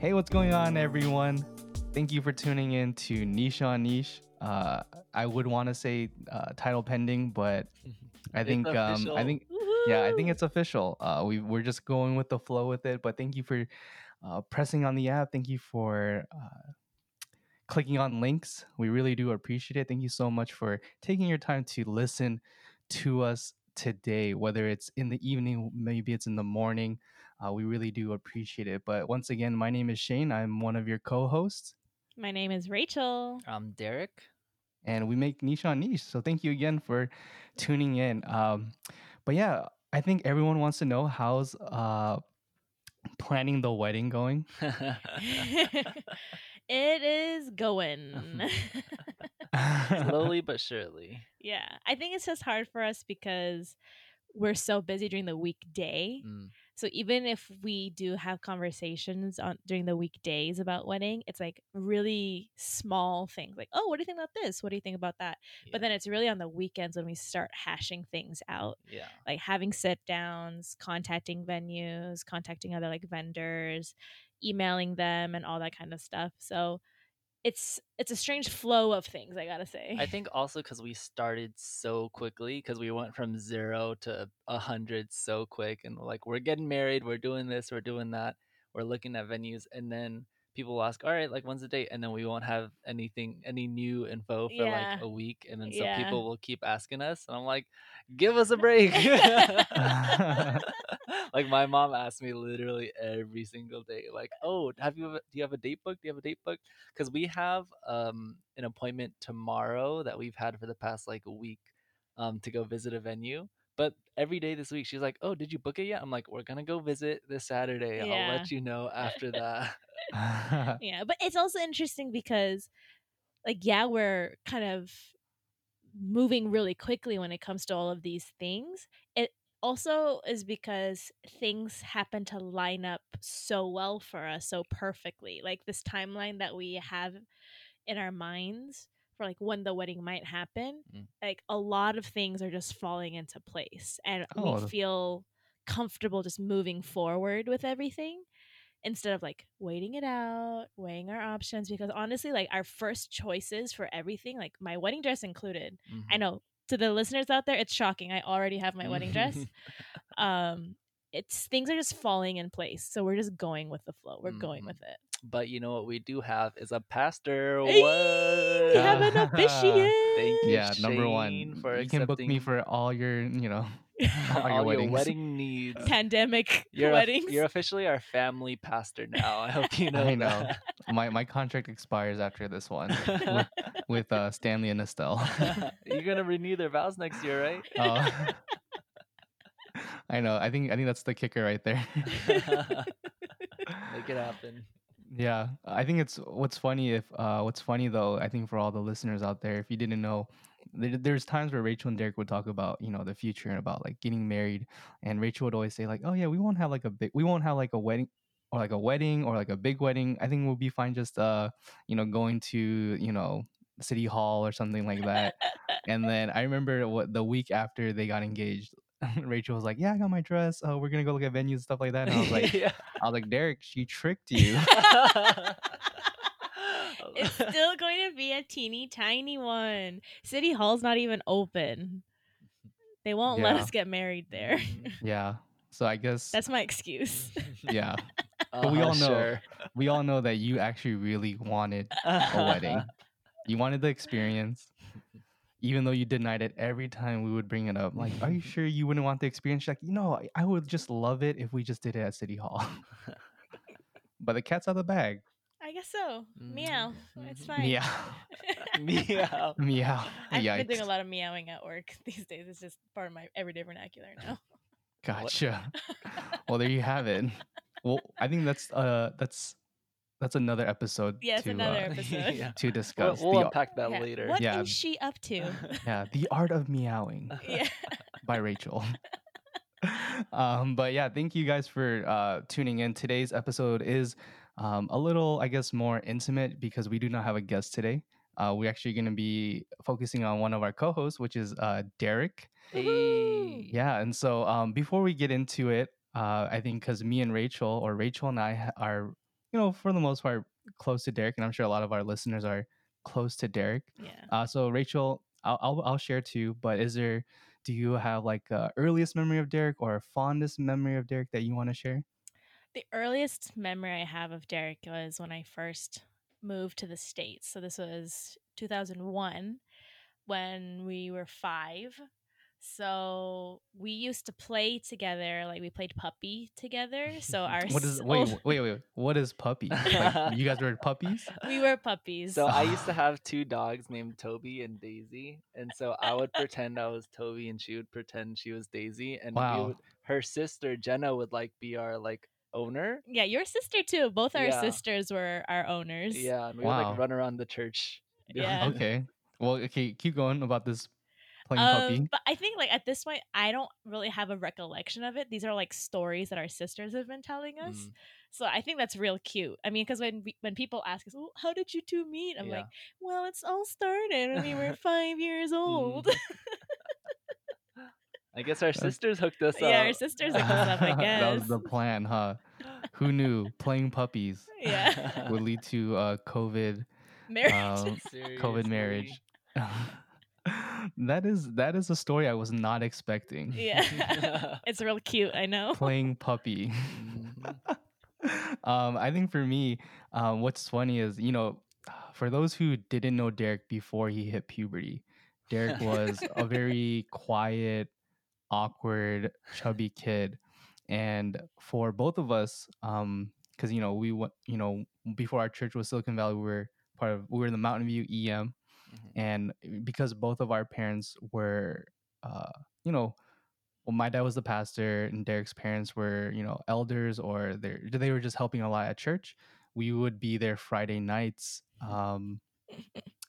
Hey, what's going on, everyone? Thank you for tuning in to Niche on Niche. Uh, I would want to say uh, title pending, but I think um, I think yeah, I think it's official. Uh, we we're just going with the flow with it. But thank you for uh, pressing on the app. Thank you for uh, clicking on links. We really do appreciate it. Thank you so much for taking your time to listen to us today, whether it's in the evening, maybe it's in the morning. Uh, we really do appreciate it. But once again, my name is Shane. I'm one of your co-hosts, My name is Rachel. I'm Derek. and we make niche on niche. So thank you again for tuning in. Um, but yeah, I think everyone wants to know how's uh, planning the wedding going. it is going. Slowly but surely. yeah. I think it's just hard for us because we're so busy during the weekday. Mm. So even if we do have conversations on during the weekdays about wedding, it's like really small things like, "Oh, what do you think about this? What do you think about that?" Yeah. But then it's really on the weekends when we start hashing things out. yeah. like having sit downs, contacting venues, contacting other like vendors, emailing them and all that kind of stuff. So it's it's a strange flow of things, I gotta say. I think also because we started so quickly, because we went from zero to a hundred so quick, and like we're getting married, we're doing this, we're doing that, we're looking at venues, and then people will ask, "All right, like when's the date?" And then we won't have anything, any new info for Yeah. like a week, and then so Yeah. people will keep asking us, and I'm like, "Give us a break." like my mom asked me literally every single day, like, "Oh, have you do you have a date book? Do you have a date book?" Because we have um an appointment tomorrow that we've had for the past like a week um to go visit a venue. But every day this week, she's like, "Oh, did you book it yet?" I'm like, "We're gonna go visit this Saturday. I'll let you know after that." yeah, but it's also interesting because like yeah, we're kind of moving really quickly when it comes to all of these things. It also is because things happen to line up so well for us so perfectly. Like this timeline that we have in our minds for like when the wedding might happen, Mm. like a lot of things are just falling into place and Oh. we feel comfortable just moving forward with everything instead of like waiting it out, weighing our options. Because honestly, like our first choices for everything, like my wedding dress included. I Mhm. know to the listeners out there, it's shocking. I already have my wedding dress. Um, it's things are just falling in place, so we're just going with the flow. We're going Mhm. with it. but you know what we do have is a pastor. Hey, What? We have an officiant. Thank you, yeah, number one, for you can book me for all your, you know, all your all your weddings. wedding needs. Pandemic You're, a- weddings. you're officially our family pastor now. I hope you know. I know. my my contract expires after this one with, with uh, Stanley and Estelle. You're gonna renew their vows next year, right? Oh. I know. I think I think that's the kicker right there. Make it happen. Yeah, I think it's what's funny if uh what's funny though, I think for all the listeners out there, if you didn't know, there, there's times where Rachel and Derek would talk about, you know, the future and about like getting married, and Rachel would always say like, "Oh yeah, we won't have like a big we won't have like a wedding or like a wedding or like a big wedding. I think we'll be fine just uh, you know, going to, you know, city hall or something like that." and then I remember what the week after they got engaged, Rachel was like, "Yeah, I got my dress. Uh, we're gonna go look at venues and stuff like that." And I was like, Yeah. I was like, Derek, she tricked you. it's still going to be a teeny tiny one. City Hall's not even open. They won't let us get married there. Mhm. yeah. So I guess That's my excuse. yeah, But we Uh-huh, all know sure. we all know that you actually really wanted a wedding. You wanted the experience, even though you denied it every time we would bring it up. Like, are you sure you wouldn't want the experience? She's like, you know, I, I would just love it if we just did it at City Hall. but the cat's out of the bag. I guess so. Meow. It's Mhm. fine. Meow, Meow. meow. I've been doing a lot of meowing at work these days. It's just part of my everyday vernacular now. Gotcha. well, there you have it. Well, I think that's uh that's that's another episode. Yes, to, another uh, episode. yeah. to We'll, discuss. we'll the, unpack that Yeah. later. What Yeah. is she up to? yeah, the art of meowing. yeah. by Rachel. um, but yeah, thank you guys for uh, tuning in. Today's episode is um, a little, I guess, more intimate because we do not have a guest today. Uh, we're actually going to be focusing on one of our co-hosts, which is uh, Derek. Hey. Yeah, and so um, before we get into it, uh, I think because me and Rachel, or Rachel and I, ha- are you know, for the most part, close to Derek, and I'm sure a lot of our listeners are close to Derek. Yeah. Uh, so Rachel, I'll, I'll I'll share too. But is there? Do you have like a earliest memory of Derek or a fondest memory of Derek that you want to share? The earliest memory I have of Derek was when I first moved to the States. So this was 2001 when we were five. So we used to play together, like we played puppy together. So our What is s- wait old- wait wait? What is puppy? Like, you guys were puppies? we were puppies. So I used to have two dogs named Toby and Daisy, and so I would pretend I was Toby, and she would pretend she was Daisy, and Wow. would, her sister Jenna would like be our like owner. yeah, your sister too. Both our Yeah. sisters were our owners. Yeah, and we would like run around the church. Yeah. Okay. Well, okay. Keep going about this playing Um, puppy. but I think like at this point, I don't really have a recollection of it. These are like stories that our sisters have been telling us. Mm. So I think that's real cute. I mean, because when we, when people ask us, well, "How did you two meet?" I'm Yeah. like, "Well, it's all started when we were five years old." Mhm. I guess our sisters hooked us up. yeah, our sisters hooked us up. I guess. that was the plan, huh? Who knew playing puppies yeah, would lead to uh, COVID marriage. um, COVID marriage. That is that is a story I was not expecting. yeah, it's real cute. I know. Playing puppy. Mhm. um, I think for me, um, what's funny is you know, for those who didn't know Derek before he hit puberty, Derek was a very quiet, awkward, chubby kid, and for both of us, um, because you know we went, you know, before our church was Silicon Valley, we were part of we were in the Mountain View EM, Mhm. and because both of our parents were uh you know well my dad was the pastor and derek's parents were you know elders or they they were just helping a lot at church we would be there friday nights um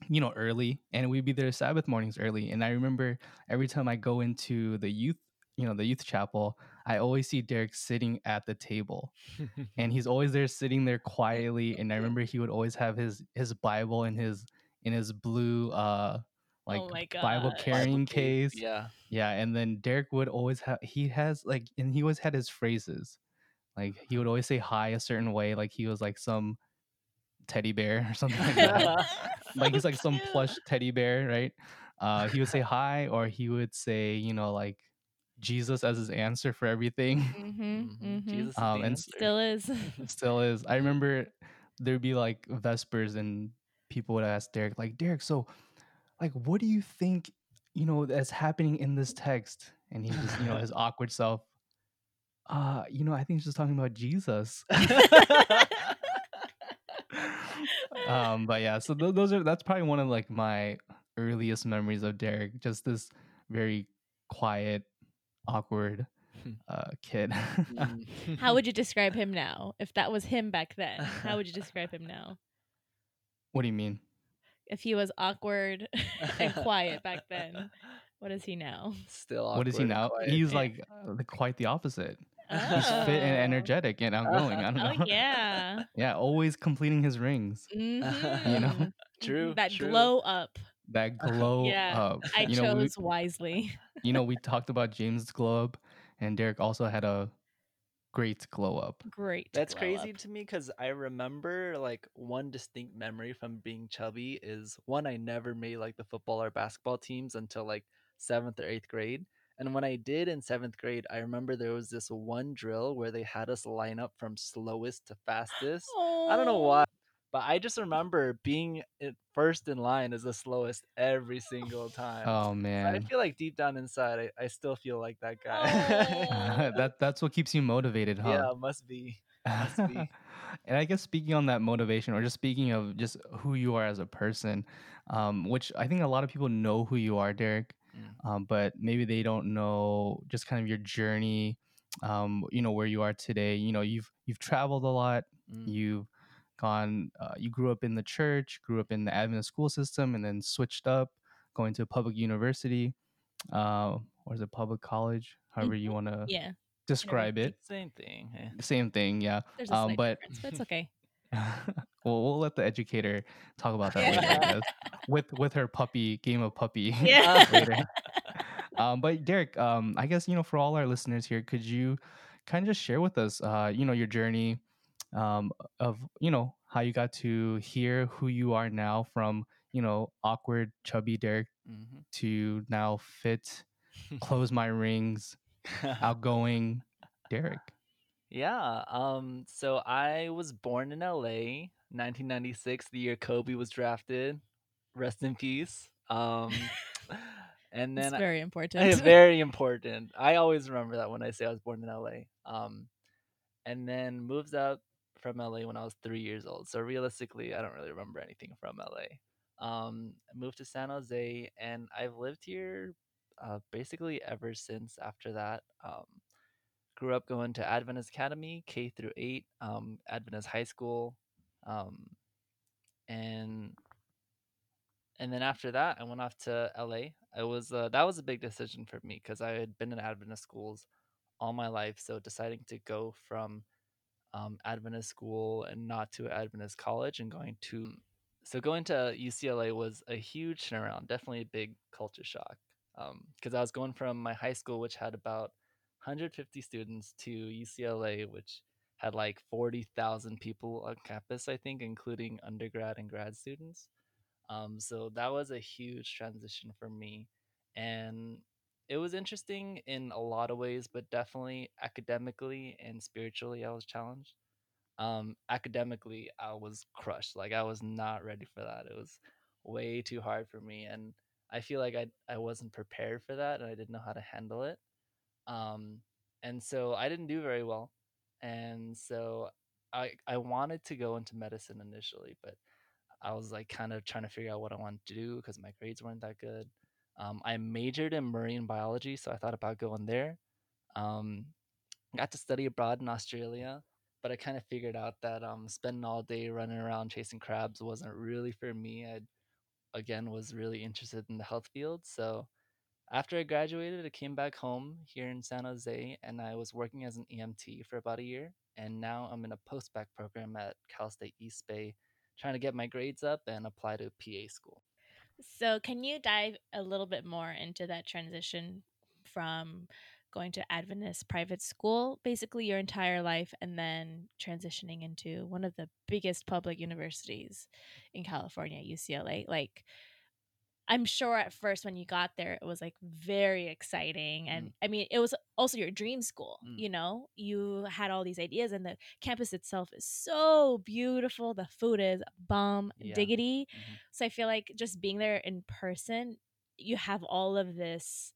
you know early and we'd be there sabbath mornings early. And i remember every time i go into the youth you know the youth chapel i always see derek sitting at the table and he's always there sitting there quietly. And i remember he would always have his his bible in his in his blue uh like oh bible carrying Bible cape, case Yeah. yeah and then derek would always have he has like and he always had his phrases like he would always say hi a certain way like he was like some teddy bear or something like that like he's like some plush teddy bear right uh he would say hi or he would say you know like jesus as his answer for everything Mm-hmm, Mhm. mm-hmm. Jesus Um, and. Still is. still is. I remember there'd be like vespers and people would ask Derek, like, Derek, so like what do you think, you know, that's happening in this text? And he's just, you know, his awkward self. Uh, you know, I think he's just talking about Jesus. um, but yeah, so th- those are that's probably one of like my earliest memories of Derek. Just this very quiet, awkward uh kid. Mm. How would you describe him now? If that was him back then, how would you describe him now? What do you mean? If he was awkward and quiet back then, what is he now? Still awkward. what is he now? quiet. He's Yeah. like uh, quite the opposite. He's fit and Oh. energetic and outgoing. I don't know. Oh yeah. Yeah, always completing his rings. Mhm. You know? True, That true. glow up. That glow Yeah, up. I you know, we, chose wisely. you know, we talked about James' glow up, and Derek also had a great glow up. Great. That's crazy up. to me because I remember like one distinct memory from being chubby is one I never made like the football or basketball teams until like seventh or eighth grade. And when I did in seventh grade, I remember there was this one drill where they had us line up from slowest to fastest. I don't know why, but I just remember being first in line as the slowest every single time. Oh So I feel like deep down inside, I, I still feel like that guy. That that's what keeps you motivated, huh? yeah, must be. must be. and I guess speaking on that motivation, or just speaking of just who you are as a person, um, which I think a lot of people know who you are, Derek, Mm. um, but maybe they don't know just kind of your journey, um, you know, where you are today. You know, you've you've traveled a lot, Mm. you've gone, uh, you grew up in the church, grew up in the Adventist school system, and then switched up, going to a public university, uh, or is it public college? However you want to Yeah. describe it. Same thing. eh? Same thing, yeah. There's a Um, but but it's okay. well, we'll let the educator talk about that later, Yeah. guess. with with her puppy game of puppy Yeah. later. Um, but Derek, um, I guess you know for all our listeners here, could you kind of just share with us, uh, you know, your journey, um, of you know how you got to hear who you are now from you know awkward chubby Derek hmm to now fit, close my rings, outgoing Derek. Yeah. Um. So I was born in LA, 1996, the year Kobe was drafted. Rest in peace. Um. And It's then I- very important. very important. I always remember that when I say I was born in LA. Um. And then moved out from LA when I was three years old. So realistically, I don't really remember anything from LA. Um. Moved to San Jose, and I've lived here, uh, basically ever since. After that. Um grew up going to Adventist Academy, K through eight, um, Adventist High School, um, and and then after that, I went off to LA. It was uh, that was a big decision for me because I had been in Adventist schools all my life. So deciding to go from um, Adventist school and not to Adventist college and going to so going to UCLA was a huge turnaround, definitely a big culture shock. Because I was going from my high school, which had about 150 students, to UCLA, which had like 40,000 people on campus, I think, including undergrad and grad students. Um, so that was a huge transition for me. And it was interesting in a lot of ways, but definitely academically and spiritually, I was challenged. Um, academically, I was crushed. Like I was not ready for that. It was way too hard for me, and I feel like I I wasn't prepared for that, and I didn't know how to handle it. Um, and so I didn't do very well, and so I I wanted to go into medicine initially, but I was like kind of trying to figure out what I wanted to do because my grades weren't that good. Um, I majored in marine biology, so I thought about going there. Um, got to study abroad in Australia, but I kind of figured out that um, spending all day running around chasing crabs wasn't really for me. I again was really interested in the health field, so after I graduated, I came back home here in San Jose, and I was working as an EMT for about a year. And now I'm in a post-bac program at Cal State East Bay, trying to get my grades up and apply to PA school. So, can you dive a little bit more into that transition from going to Adventist private school, basically your entire life, and then transitioning into one of the biggest public universities in California, UCLA? Like, I'm sure at first when you got there, it was like very exciting. And I mean, it was also your dream school, Mm. you know? You had all these ideas, and the campus itself is so beautiful. The food is bomb Yeah. diggity. Mhm. So I feel like just being there in person, you have all of this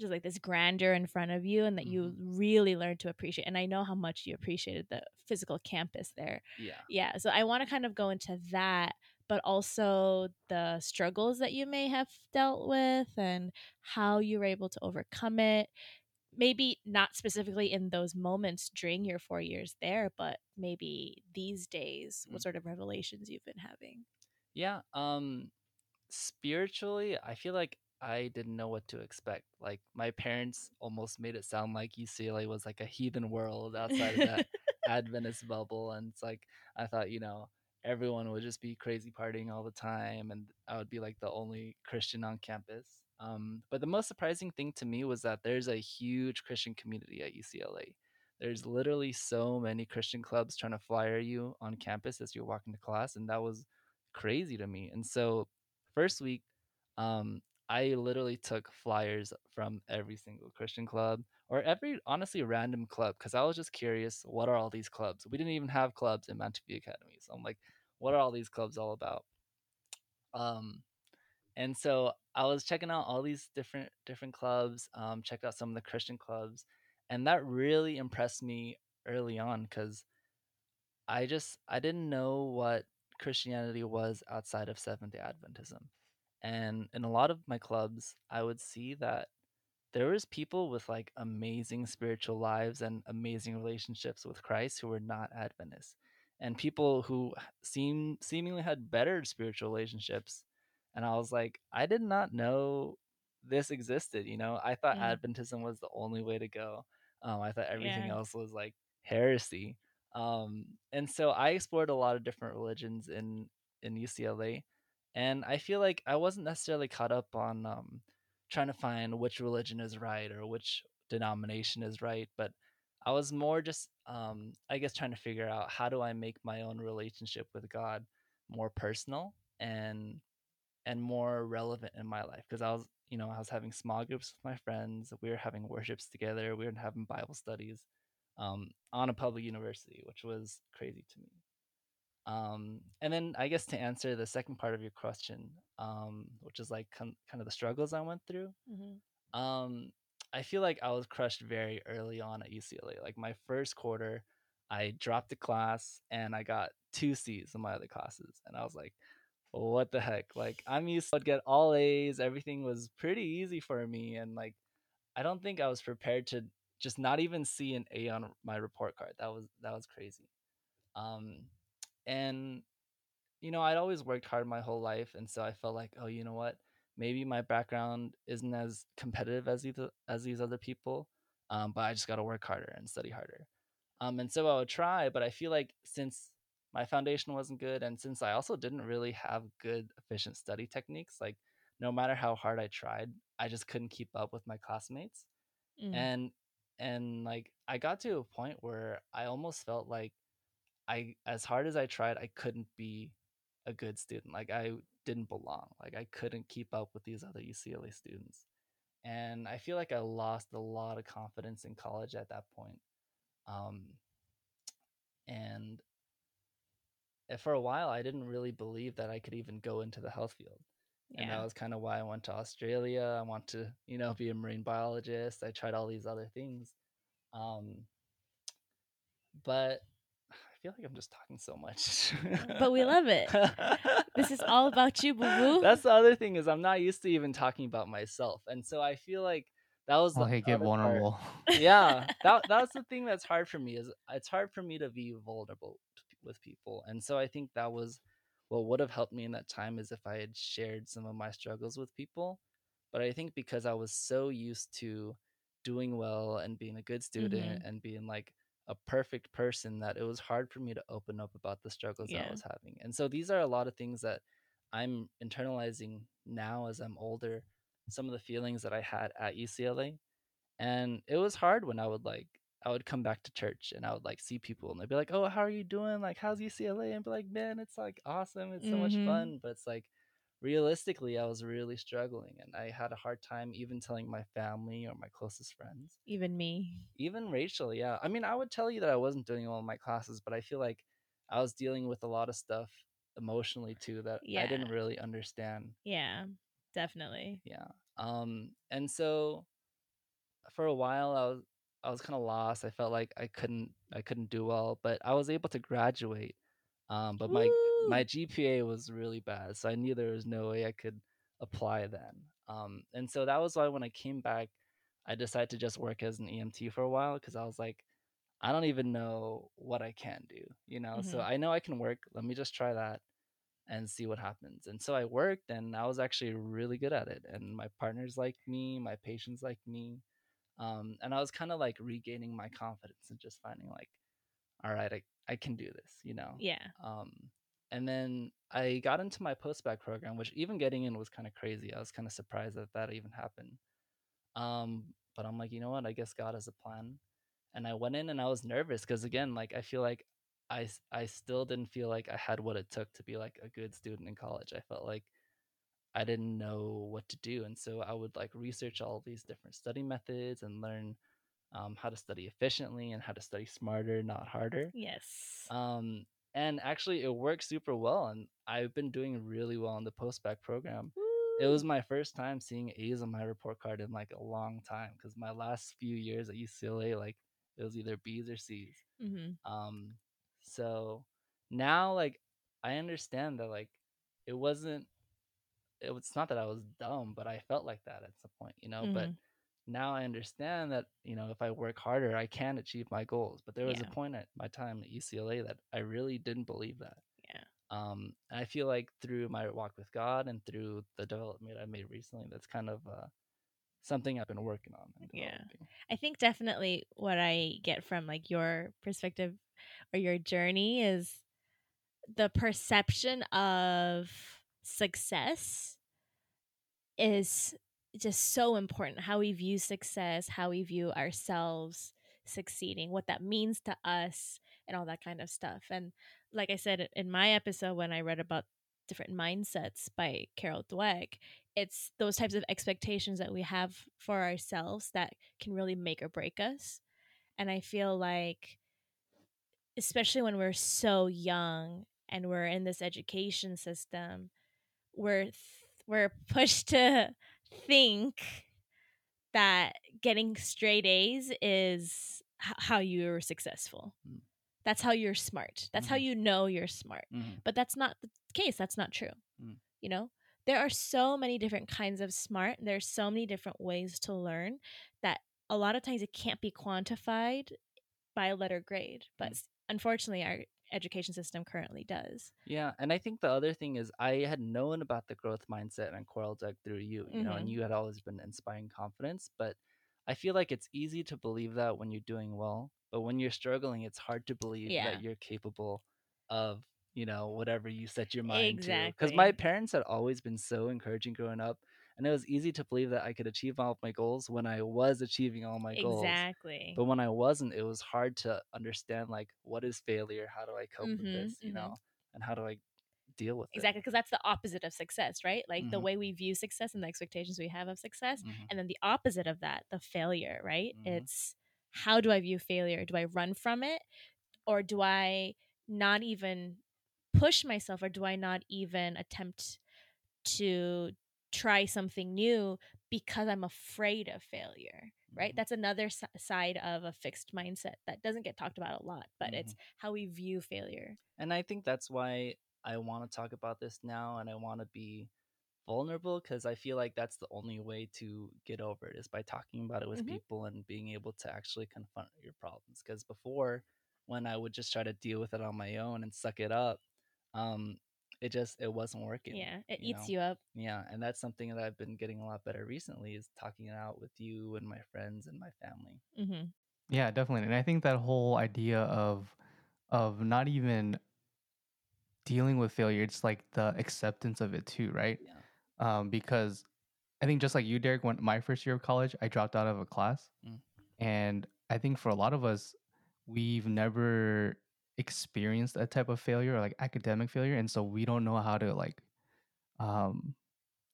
just like this grandeur in front of you and that you really learn to appreciate. And I know how much you appreciated the physical campus there. Yeah. Yeah. So I want to kind of go into that, but also the struggles that you may have dealt with and how you were able to overcome it. Maybe not specifically in those moments during your four years there, but maybe these days, what Mm. sort of revelations you've been having. Yeah. Um, spiritually, I feel like I didn't know what to expect. Like my parents almost made it sound like UCLA was like a heathen world outside of that Adventist bubble, and it's like I thought, you know, everyone would just be crazy partying all the time, and I would be like the only Christian on campus. Um, but the most surprising thing to me was that there's a huge Christian community at UCLA. There's literally so many Christian clubs trying to flyer you on campus as you're walking to class, and that was crazy to me. And so, first week, um, I literally took flyers from every single Christian club or every honestly random club because I was just curious what are all these clubs? We didn't even have clubs in Mountain View Academy. So I'm like, what are all these clubs all about? Um, and so I was checking out all these different different clubs, um, checked out some of the Christian clubs, and that really impressed me early on because I just I didn't know what Christianity was outside of Seventh Day Adventism. And in a lot of my clubs, I would see that there was people with like amazing spiritual lives and amazing relationships with Christ who were not Adventists. And people who seem seemingly had better spiritual relationships. And I was like, I did not know this existed, you know? I thought Mm. Adventism was the only way to go. Um, I thought everything Yeah. else was like heresy. Um, and so I explored a lot of different religions in in UCLA, and I feel like I wasn't necessarily caught up on um, trying to find which religion is right or which denomination is right, but I was more just um I guess trying to figure out how do I make my own relationship with God more personal and and more relevant in my life because I was you know I was having small groups with my friends we were having worships together we were having Bible studies um, on a public university which was crazy to me um, and then I guess to answer the second part of your question um, which is like kind of the struggles I went through Mm-hmm. um, I feel like I was crushed very early on at UCLA. Like my first quarter, I dropped a class and I got two C's in my other classes, and I was like, "What the heck?" Like I'm used to get all A's. Everything was pretty easy for me, and like I don't think I was prepared to just not even see an A on my report card. That was that was crazy. Um, and you know, I'd always worked hard my whole life, and so I felt like, oh, you know what? Maybe my background isn't as competitive as these as these other people, um, but I just got to work harder and study harder. Um, and so I would try, but I feel like since my foundation wasn't good, and since I also didn't really have good efficient study techniques, like no matter how hard I tried, I just couldn't keep up with my classmates, Mm. and and like I got to a point where I almost felt like I as hard as I tried, I couldn't be a good student. Like I didn't belong. Like I couldn't keep up with these other UCLA students. And I feel like I lost a lot of confidence in college at that point. Um, and eh, for a while, I didn't really believe that I could even go into the health field. And that was kind of why I went to Australia. I want to, you know, be a marine biologist. I tried all these other things. Um, but feel like I'm just talking so much. But we love it. This is all about you, boo boo. That's the other thing is I'm not used to even talking about myself, and so I feel like that was Oh, the hey, get other part. vulnerable. Yeah, that that's the thing that's hard for me is it's hard for me to be vulnerable with people, and so I think that was what would have helped me in that time is if I had shared some of my struggles with people. But I think because I was so used to doing well and being a good student Mhm. and being like a perfect person that it was hard for me to open up about the struggles that I was having. And so these are a lot of things that I'm internalizing now as I'm older, some of the feelings that I had at UCLA. And it was hard when I would like I would come back to church and I would like see people and they'd be like, "Oh, how are you doing? Like, how's UCLA?" And be like, "Man, it's like awesome. It's so much Mhm. fun." But it's like realistically, I was really struggling and I had a hard time even telling my family or my closest friends Even me. even Rachel, yeah. I mean, I would tell you that I wasn't doing well in my classes, but I feel like I was dealing with a lot of stuff emotionally too that I didn't really understand. Yeah. Definitely. Yeah. Um and so for a while I was I was kind of lost. I felt like I couldn't I couldn't do well, but I was able to graduate. Um but my Woo! My GPA was really bad, so I knew there was no way I could apply then. Um and so that was why when I came back I decided to just work as an EMT for a while because I was like I don't even know what I can do, you know? So Mhm. I know I can work. Let me just try that and see what happens. And so I worked and I was actually really good at it. And my partners liked me, my patients liked me. Um, and I was kind of like regaining my confidence and just finding like, all right, I, I can do this, you know? Yeah. Um, and then I got into my post-bac program, which even getting in was kind of crazy. I was kind of surprised that that even happened. Um, but I'm like, you know what? I guess God has a plan. And I went in and I was nervous because again, like I feel like I I still didn't feel like I had what it took to be like a good student in college. I felt like I didn't know what to do, and so I would like research all these different study methods and learn um, how to study efficiently and how to study smarter, not harder. Yes. Um, and actually, it worked super well, and I've been doing really well in the post-bac program it was my first time seeing A's on my report card in like a long time because my last few years at UCLA, like it was either B's or C's. Mhm. Um, so now like I understand that like it wasn't it was not that I was dumb, but I felt like that at some point, you know. But Mhm. Now I understand that you know if I work harder, I can achieve my goals. But there was a point at my time at UCLA that I really didn't believe that. Yeah. Um, and I feel like through my walk with God and through the development I made recently, that's kind of uh, something I've been working on Yeah. I think definitely what I get from like your perspective or your journey is the perception of success is just so important. How we view success, how we view ourselves succeeding, what that means to us, and all that kind of stuff. And like I said in my episode, when I read about different mindsets by Carol Dweck, it's those types of expectations that we have for ourselves that can really make or break us. And I feel like, especially when we're so young and we're in this education system, we're th- we're pushed to think that getting straight A's is h- how you're successful. Mm. That's how you're smart. That's how Mhm. you know you're smart. Mhm. But that's not the case. That's not true. Mm. You know, there are so many different kinds of smart. There's so many different ways to learn that a lot of times it can't be quantified by a letter grade. But s- unfortunately, our education system currently does. Yeah, and I think the other thing is I had known about the growth mindset and Carol Dweck through you, you know, and Mhm. you had always been inspiring confidence, but I feel like it's easy to believe that when you're doing well, but when you're struggling, it's hard to believe Yeah. that you're capable of, you know, whatever you set your mind to. Because my parents had always been so encouraging growing up, and it was easy to believe that I could achieve all of my goals when I was achieving all my goals. Exactly. But when I wasn't, it was hard to understand like what is failure? How do I cope with Mhm, this? You mhm. know, and how do I deal with Exactly, because that's the opposite of success, right? Like the Mhm. way we view success and the expectations we have of success. Mhm. And then the opposite of that, the failure, right? Mhm. It's how do I view failure? Do I run from it? Or do I not even push myself? Or do I not even attempt to try something new because I'm afraid of failure? Right? Mhm. That's another s- side of a fixed mindset that doesn't get talked about a lot, but it's how we view failure. And I think that's why I want to talk about this now and I want to be vulnerable because I feel like that's the only way to get over it is by talking about it with Mhm. people and being able to actually confront your problems. Because before, when I would just try to deal with it on my own and suck it up, um, it just it wasn't working. Yeah, it you eats know? you up. Yeah, and that's something that I've been getting a lot better recently is talking it out with you and my friends and my family. hmm Yeah, definitely. And I think that whole idea of of not even dealing with failure, it's like the acceptance of it too, right? Yeah. Um, because I think just like you, Derek, when my first year of college, I dropped out of a class. Mm. And I think for a lot of us, we've never experienced that type of failure or like academic failure. And so we don't know how to like um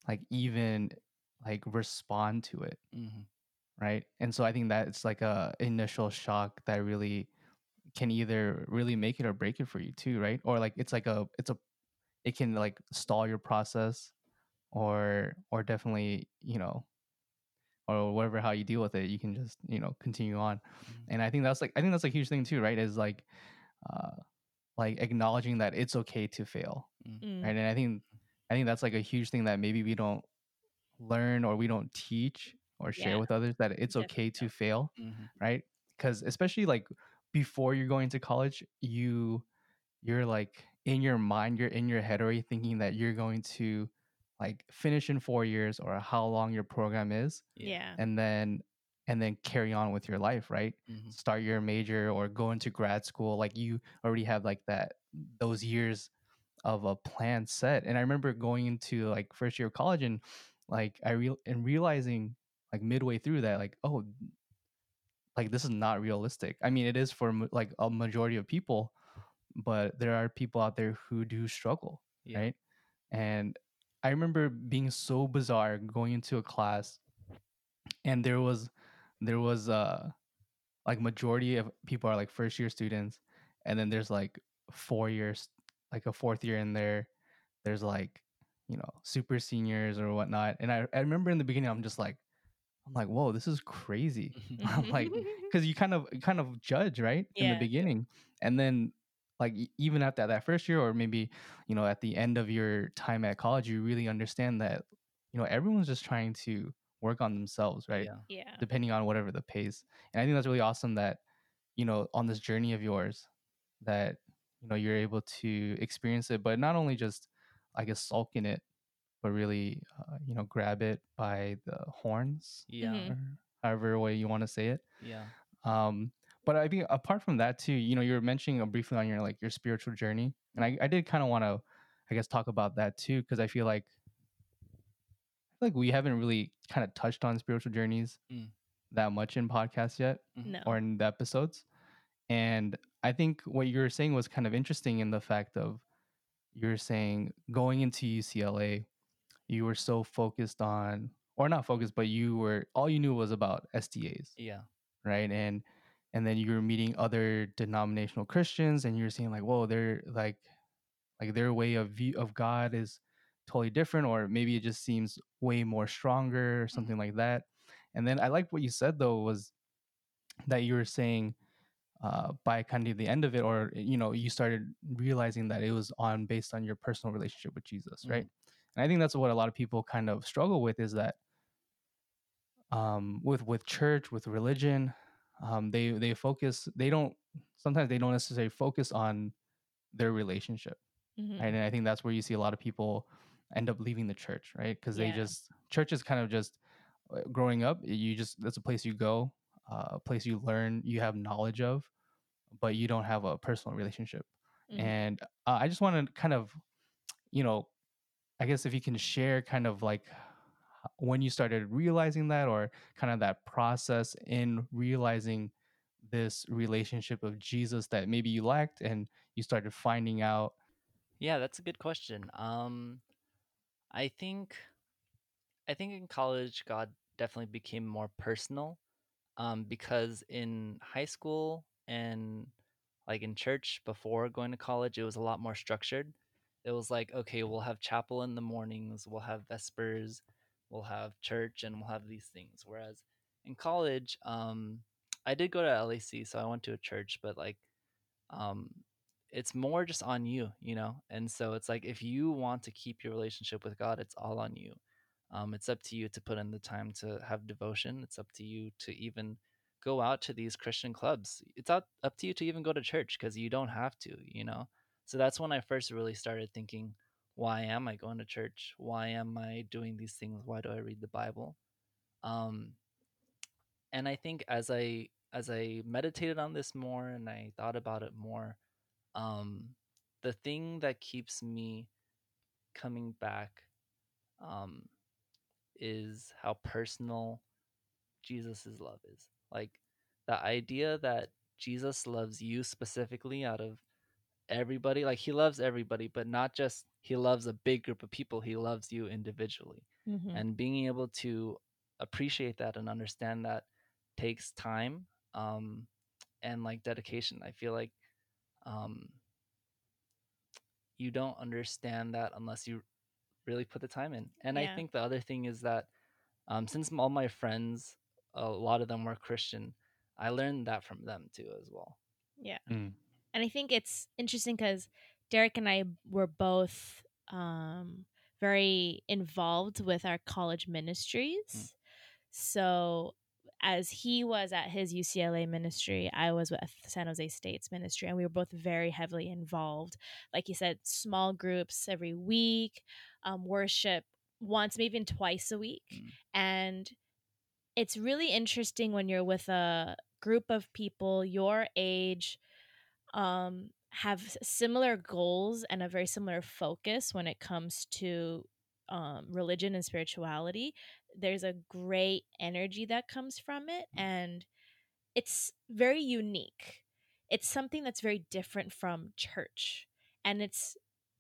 like even like respond to it. hmm right and so i think that it's like a initial shock that really can either really make it or break it for you too right or like it's like a it's a it can like stall your process or or definitely you know or whatever how you deal with it you can just you know continue on Mhm. and i think that's like i think that's a huge thing too right is like uh like acknowledging that it's okay to fail Mm. right and i think i think that's like a huge thing that maybe we don't learn or we don't teach or share Yeah. with others that it's Definitely okay to don't. fail hmm right because especially like before you're going to college you you're like in your mind you're in your head already thinking that you're going to like finish in four years or how long your program is Yeah. and then and then carry on with your life right? Hmm start your major or go into grad school like you already have like that those years of a plan set. And i remember going into like first year of college and like i real and realizing like midway through that like oh like this is not realistic. I mean it is for like a majority of people but there are people out there who do struggle Yeah. right? And i remember being so bizarre going into a class and there was there was uh like majority of people are like first year students and then there's like four years like a fourth year in there. There's like you know super seniors or whatnot and i, I remember in the beginning i'm just like i'm like whoa this is crazy. I'm like because you kind of you kind of judge right in the beginning and then like even after that first year or maybe you know at the end of your time at college you really understand that you know everyone's just trying to work on themselves right Yeah. yeah. depending on whatever the pace. And I think that's really awesome that, you know, on this journey of yours, that, you know, you're able to experience it, but not only just, I guess, sulk in it, but really, uh, you know, grab it by the horns, Yeah. Mhm. however way you want to say it. Yeah. Um, but I think apart from that too, you know, you were mentioning uh, briefly on your like your spiritual journey, and I, I did kind of want to, I guess, talk about that too, because I feel like, I feel like we haven't really kind of touched on spiritual journeys Mm. that much in podcasts yet Mhm. No. or in the episodes. And I think what you were saying was kind of interesting in the fact of you were saying going into UCLA, you were so focused on, or not focused, but you were all you knew was about SDAs, Yeah. right? And and then you were meeting other denominational Christians, and you were seeing like, whoa, they're like, like their way of view of God is totally different, or maybe it just seems way more stronger, or something like that. And then I liked what you said though was that you were saying uh, by kind of the end of it, or you know, you started realizing that it was on based on your personal relationship with Jesus, right? And I think that's what a lot of people kind of struggle with is that um, with with church, with religion, um, they they focus. They don't sometimes they don't necessarily focus on their relationship, Mhm. right? And I think that's where you see a lot of people end up leaving the church, right? Because they just church is kind of just uh, growing up. You just that's a place you go, uh, a place you learn, you have knowledge of, but you don't have a personal relationship. Mhm. And uh, I just want to kind of, you know, I guess if you can share kind of like when you started realizing that or kind of that process in realizing this relationship of Jesus that maybe you lacked and you started finding out. Yeah, that's a good question. Um, I think, I think in college, God definitely became more personal. Um, because in high school and like in church before going to college, it was a lot more structured. It was like, okay, we'll have chapel in the mornings, we'll have vespers, we'll have church, and we'll have these things. Whereas in college, um, I did go to LAC, so I went to a church, but like um it's more just on you you know? And so it's like if you want to keep your relationship with god it's all on you. Um it's up to you to put in the time to have devotion. It's up to you to even go out to these christian clubs. It's up, up to you to even go to church because you don't have to you know? So that's when i first really started thinking why am i going to church? Why am i doing these things? Why do i read the bible? Um and i think as i as i meditated on this more and i thought about it more um the thing that keeps me coming back um is how personal jesus's love is. Like the idea that jesus loves you specifically out of everybody like he loves everybody but not just he loves a big group of people he loves you individually. Mhm. and being able to appreciate that and understand that takes time um and like dedication. I feel like um you don't understand that unless you really put the time in and i think the other thing is that um since all my friends a lot of them were christian i learned that from them too as well Yeah. Mm. And I think it's interesting because Derek and I were both um, very involved with our college ministries. So, as he was at his UCLA ministry, I was with San Jose State's ministry, and we were both very heavily involved. Like you said, small groups every week, um, worship once, maybe even twice a week. Mm. And it's really interesting when you're with a group of people your age um, have similar goals and a very similar focus when it comes to um, religion and spirituality. There's a great energy that comes from it, and it's very unique. It's something that's very different from church. And it's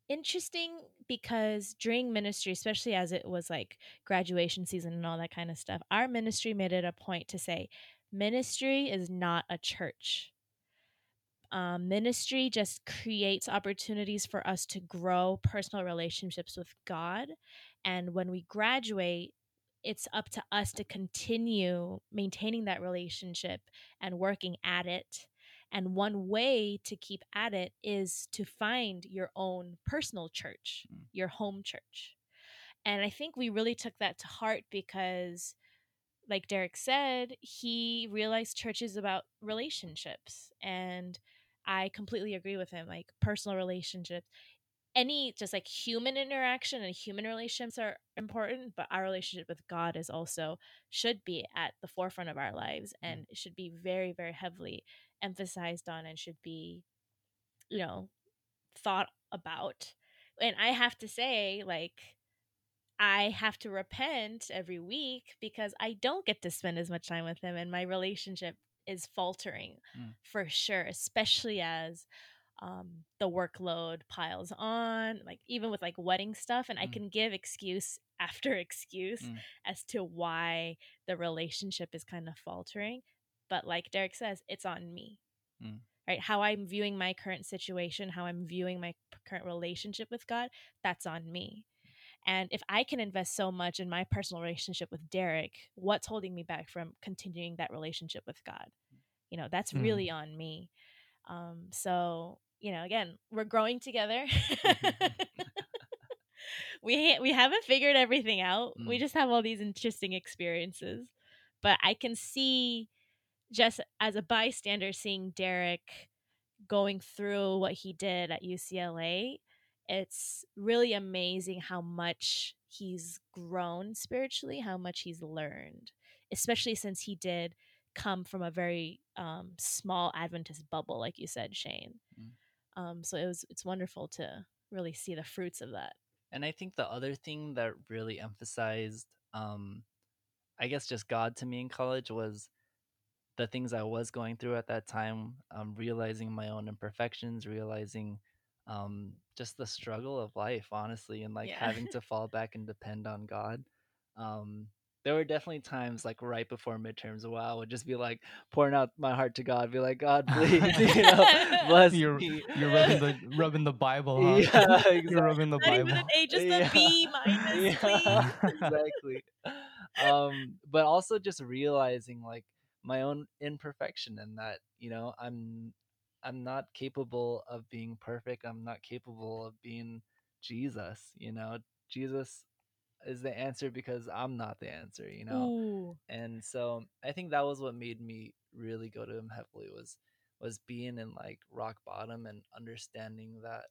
interesting because during ministry, especially as it was like graduation season and all that kind of stuff, our ministry made it a point to say, ministry is not a church um, ministry just creates opportunities for us to grow personal relationships with God. And when we graduate, it's up to us to continue maintaining that relationship and working at it. And one way to keep at it is to find your own personal church, Mm. your home church. And I think we really took that to heart because like Derek said, he realized church is about relationships. And I completely agree with him. Like personal relationships, any just like human interaction and human relationships are important, but our relationship with God is also should be at the forefront of our lives and should be very, very heavily emphasized on and should be, you know, thought about. And I have to say, like, I have to repent every week because I don't get to spend as much time with him and my relationship is faltering Mm. for sure, especially as um, the workload piles on, like even with like wedding stuff. And I Mm. can give excuse after excuse Mm. as to why the relationship is kind of faltering. But like Derek says, it's on me. Mm. Right? How I'm viewing my current situation, how I'm viewing my current relationship with God, that's on me. And if I can invest so much in my personal relationship with Derek, what's holding me back from continuing that relationship with God? You know, that's Mm. really on me. Um, so, you know, again, we're growing together. we we haven't figured everything out. We Mm. just have all these interesting experiences. But I can see just as a bystander seeing Derek going through what he did at UCLA, it's really amazing how much he's grown spiritually, how much he's learned, especially since he did come from a very um, small Adventist bubble, like you said, Shane. Um, so it was it's wonderful to really see the fruits of that. And I think the other thing that really emphasized, um, I guess, just God to me in college was the things I was going through at that time, um, realizing my own imperfections, realizing um, just the struggle of life, honestly, and like Yeah. having to fall back and depend on God. Um, there were definitely times like right before midterms where I would just be like pouring out my heart to God, be like, God, please, you know, bless You're me. you're rubbing the rubbing the Bible, huh? yeah, exactly. You're rubbing the Not even Bible. an A, just Yeah. a B minus, please. Yeah, exactly. Um, but also just realizing like my own imperfection and that you know I'm I'm not capable of being perfect. I'm not capable of being Jesus. You know, Jesus is the answer because I'm not the answer. You know, Ooh. and so I think that was what made me really go to him heavily was was being in like rock bottom and understanding that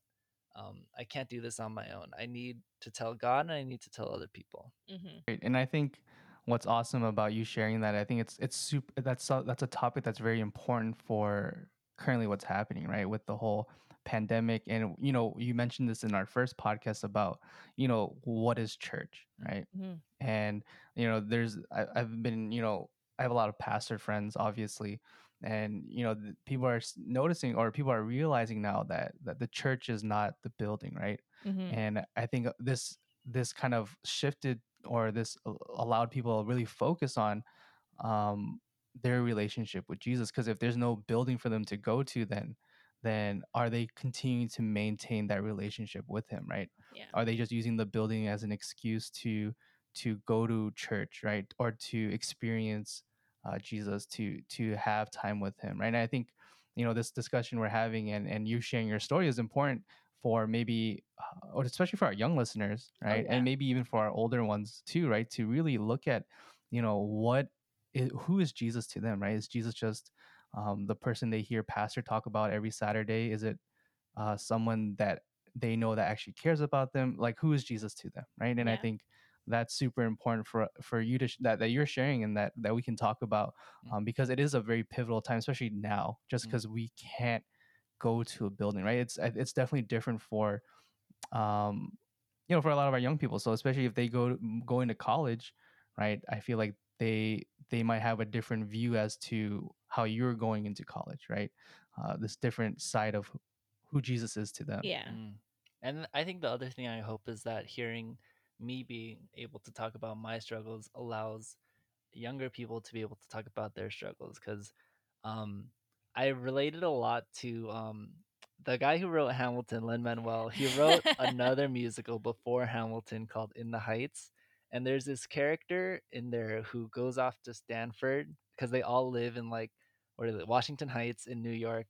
um, I can't do this on my own. I need to tell God and I need to tell other people. Mm-hmm. Great. And I think what's awesome about you sharing that, I think it's it's super. That's so, that's a topic that's very important for currently what's happening, right, with the whole pandemic. And you know, you mentioned this in our first podcast about you know what is church, right? hmm and you know there's I, i've been you know i have a lot of pastor friends obviously and you know th- people are noticing or people are realizing now that that the church is not the building right hmm and i think this this kind of shifted or this allowed people to really focus on um their relationship with jesus because if there's no building for them to go to then then are they continuing to maintain that relationship with him right? Yeah. are they just using the building as an excuse to to go to church right? Or to experience uh, jesus to to have time with him right? And i think you know this discussion we're having and and you sharing your story is important for maybe uh, or especially for our young listeners right? Yeah. and maybe even for our older ones too right? To really look at you know what i- who is jesus to them right? Is jesus just um, the person they hear pastor talk about every saturday? Is it uh, someone that they know that actually cares about them? Like who is jesus to them right? And i think that's super important for for you to sh- that, that you're sharing and that that we can talk about Mm. um, because it is a very pivotal time especially now just Mm. because we can't go to a building right? It's it's definitely different for um you know for a lot of our young people. So especially if they go go into college right? I feel like they they might have a different view as to how you're going into college right uh, this different side of who- who jesus is to them Yeah. Mm. And I think the other thing I hope is that hearing me being able to talk about my struggles allows younger people to be able to talk about their struggles because um, I related a lot to um, the guy who wrote Hamilton, Lin Manuel. He wrote another musical before Hamilton called In the Heights, and there's this character in there who goes off to Stanford because they all live in like what is it, Washington Heights in New York,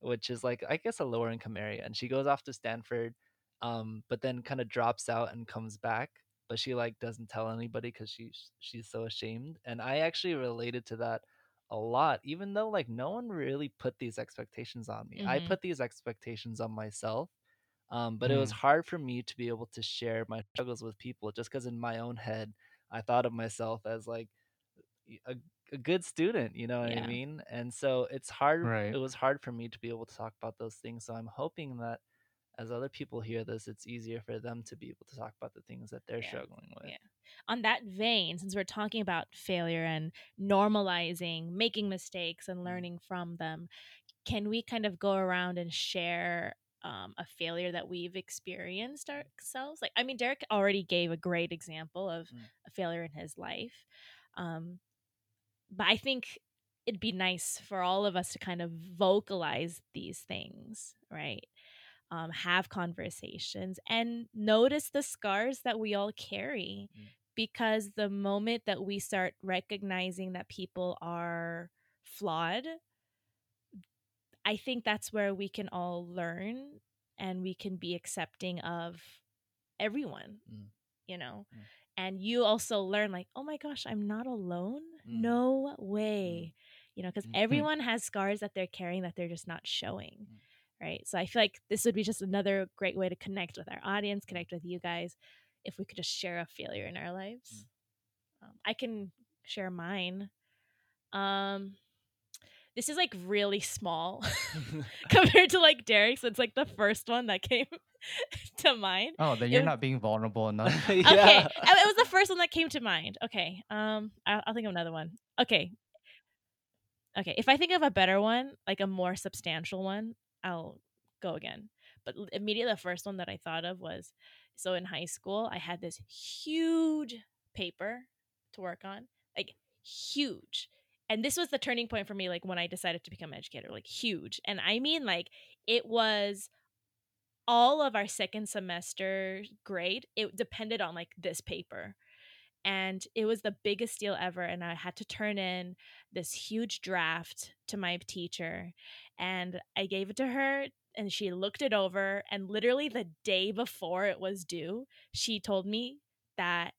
which is like I guess a lower income area, and she goes off to Stanford, um, but then kind of drops out and comes back but she like doesn't tell anybody because she's she's so ashamed and i actually related to that a lot even though like no one really put these expectations on me i Mhm. put these expectations on myself um, but it was Mm. hard for me to be able to share my struggles with people just because in my own head i thought of myself as like a, a good student you know what i mean and so it's hard Right. it was hard for me to be able to talk about those things so i'm hoping that as other people hear this, it's easier for them to be able to talk about the things that they're Yeah. struggling with. Yeah. On that vein, since we're talking about failure and normalizing making mistakes and learning from them, can we kind of go around and share um, a failure that we've experienced ourselves? Like, I mean, Derek already gave a great example of Mm. a failure in his life. Um, but I think it'd be nice for all of us to kind of vocalize these things, right? Um, have conversations and notice the scars that we all carry. Mm. Because the moment that we start recognizing that people are flawed, I think that's where we can all learn and we can be accepting of everyone, Mm. you know? Mm. And you also learn, like, oh my gosh, I'm not alone. Mm. No way. You know, because Mhm. everyone has scars that they're carrying that they're just not showing. Mm. Right. So I feel like this would be just another great way to connect with our audience, connect with you guys, if we could just share a failure in our lives. Um, I can share mine. Um, this is like really small compared to like Derek's. It's like the first one that came to mind. Oh, then you're It- not being vulnerable enough. Okay, yeah. uh, it was the first one that came to mind. Okay, um, I'll, I'll think of another one. Okay, okay. If I think of a better one, like a more substantial one, I'll go again. But immediately, the first one that I thought of was so in high school, I had this huge paper to work on, like huge. And this was the turning point for me, like when I decided to become an educator, like huge. And I mean, like, it was all of our second semester grade it depended on like this paper and it was the biggest deal ever and i had to turn in this huge draft to my teacher and i gave it to her and she looked it over and literally the day before it was due she told me that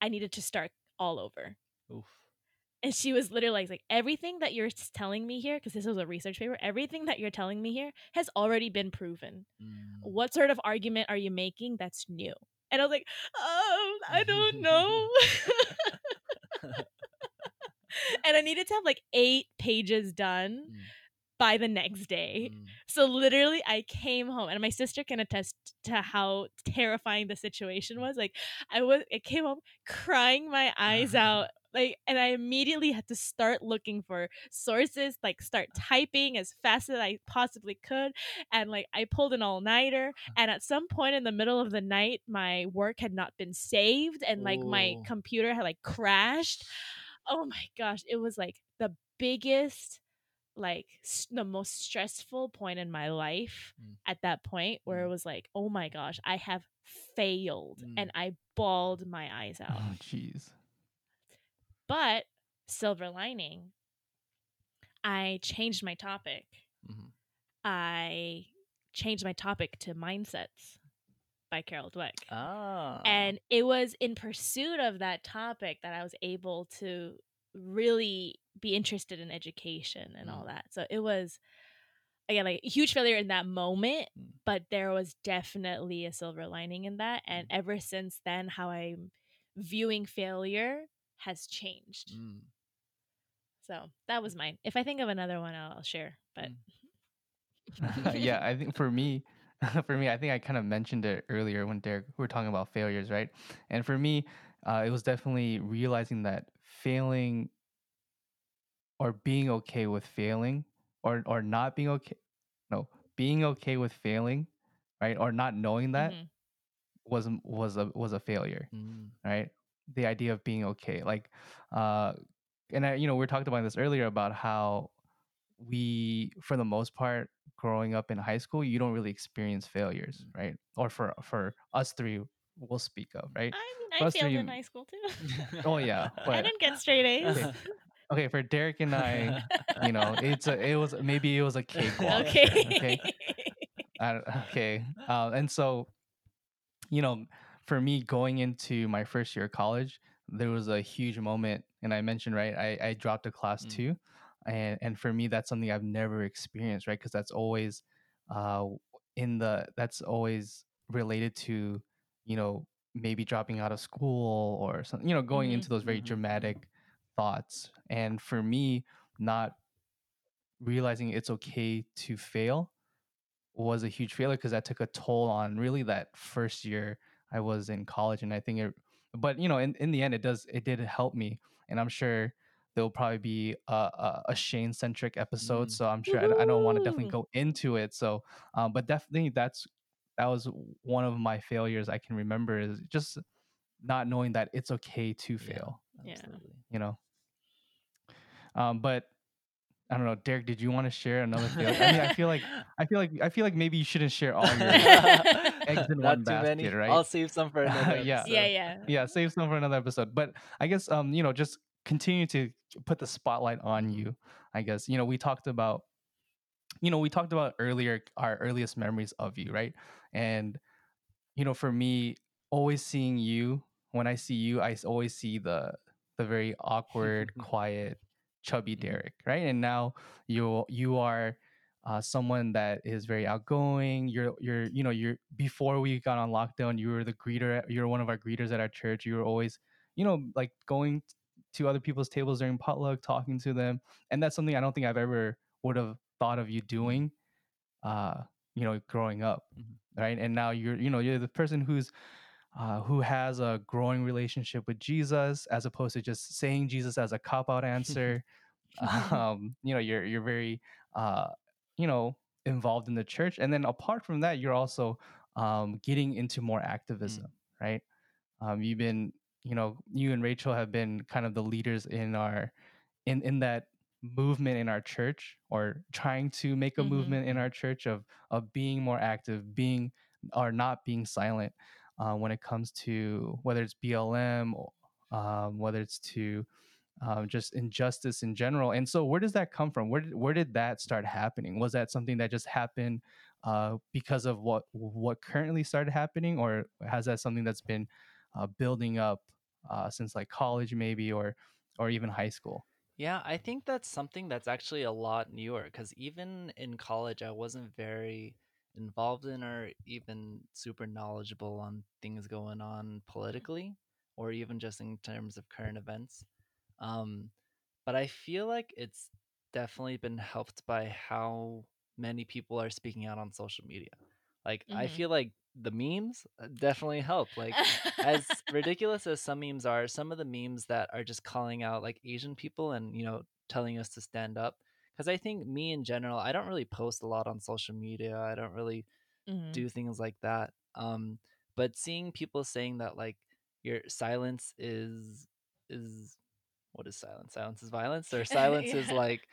i needed to start all over Oof. And she was literally like, like everything that you're telling me here because this was a research paper everything that you're telling me here has already been proven Mm. what sort of argument are you making that's new? And I was like, um, I don't know. and I needed to have like eight pages done Mm. by the next day. Mm. So literally, I came home, and my sister can attest to how terrifying the situation was. Like, I was, I came home crying my eyes out, like, and I immediately had to start looking for sources, like, start typing as fast as I possibly could, and like, I pulled an all nighter. And at some point in the middle of the night, my work had not been saved, and like, my computer had like crashed. Oh my gosh, it was like the biggest like the most stressful point in my life Mm. at that point where it Mm. was like oh my gosh i have failed Mm. and i bawled my eyes out Oh, jeez. But silver lining i changed my topic Mhm. i changed my topic to mindsets by carol dweck Ah. and it was in pursuit of that topic that i was able to really be interested in education and all Mm. that so it was again like a huge failure in that moment Mm. but there was definitely a silver lining in that and ever since then how i'm viewing failure has changed Mm. so that was mine if i think of another one i'll, I'll share but Mm. yeah, I think for me, for me, I think I kind of mentioned it earlier when Derek we were talking about failures, right? And for me, uh, it was definitely realizing that failing or being okay with failing or or not being okay, no, being okay with failing, right? Or not knowing that mhm. was a- was a was a failure, Mm. right? The idea of being okay, like, uh, and I, you know, we were talking about this earlier about how we, for the most part, growing up in high school, you don't really experience failures, Mm. right? Or for for us three, we'll speak of, right? i mean i failed three- in high school too Oh yeah, i didn't get straight a's Okay. okay, for Derek and I, you know, it's a, it was maybe it was a cakewalk. okay Okay. I okay. Uh, and so, you know, for me going into my first year of college, there was a huge moment, and I mentioned right, I, I dropped a class Mm. too, and and for me that's something I've never experienced, right? Because that's always, uh, in the that's always related to, you know, maybe dropping out of school or something, you know, going Mhm. into those very Mhm, mhm. dramatic thoughts, and for me, not realizing it's okay to fail was a huge failure because that took a toll on really that first year I was in college, and I think it. But you know, in, in the end, it does it did help me, and I'm sure there'll probably be a, a, a Shane centric episode. Mm. So I'm sure I, I don't want to definitely go into it. So, um, but definitely that's that was one of my failures I can remember is just not knowing that it's okay to fail. Yeah. absolutely. You know. Um, but I don't know, Derek. Did you want to share another failure? I mean, I feel like I feel like I feel like maybe you shouldn't share all your eggs in Not one too many. basket, right? I'll save some for another. Yeah. episode. yeah, yeah. yeah save some for another episode but i guess um you know just continue to put the spotlight on you i guess you know we talked about you know we talked about earlier our earliest memories of you right and you know for me always seeing you when i see you I always see the the very awkward quiet chubby Mhm. derek right and now you you are uh, someone that is very outgoing. You're you're you know you're before we got on lockdown, you were the greeter. You were one of our greeters at our church. You were always you know like going to other people's tables during potluck, talking to them, and that's something I don't think I've ever would have thought of you doing. Uh, you know, growing up, Mhm. right? And now you're you know you're the person who's uh, who has a growing relationship with Jesus, as opposed to just saying Jesus as a cop out answer. um, you know, you're you're very uh, you know involved in the church, and then apart from that, you're also um, getting into more activism, right? Um, you've been, you know, you and Rachel have been kind of the leaders in our in in that movement in our church or trying to make a Mhm. movement in our church of of being more active being or not being silent uh, when it comes to whether it's blm um, whether it's to um, just injustice in general and so where does that come from? Where did, where did that start happening? Was that something that just happened uh, because of what what currently started happening or has that something that's been uh, building up uh, since like college maybe or or even high school? Yeah, I think that's something that's actually a lot newer because even in college, I wasn't very involved in or even super knowledgeable on things going on politically or even just in terms of current events. Um, but I feel like it's definitely been helped by how many people are speaking out on social media. Like, I Mhm. feel like the memes uh, definitely help. Like, as ridiculous as some memes are, some of the memes that are just calling out like Asian people and you know telling us to stand up. Because I think me in general, I don't really post a lot on social media. I don't really Mhm. do things like that. Um, but seeing people saying that like your silence is is what is silence? Silence is violence, or silence is like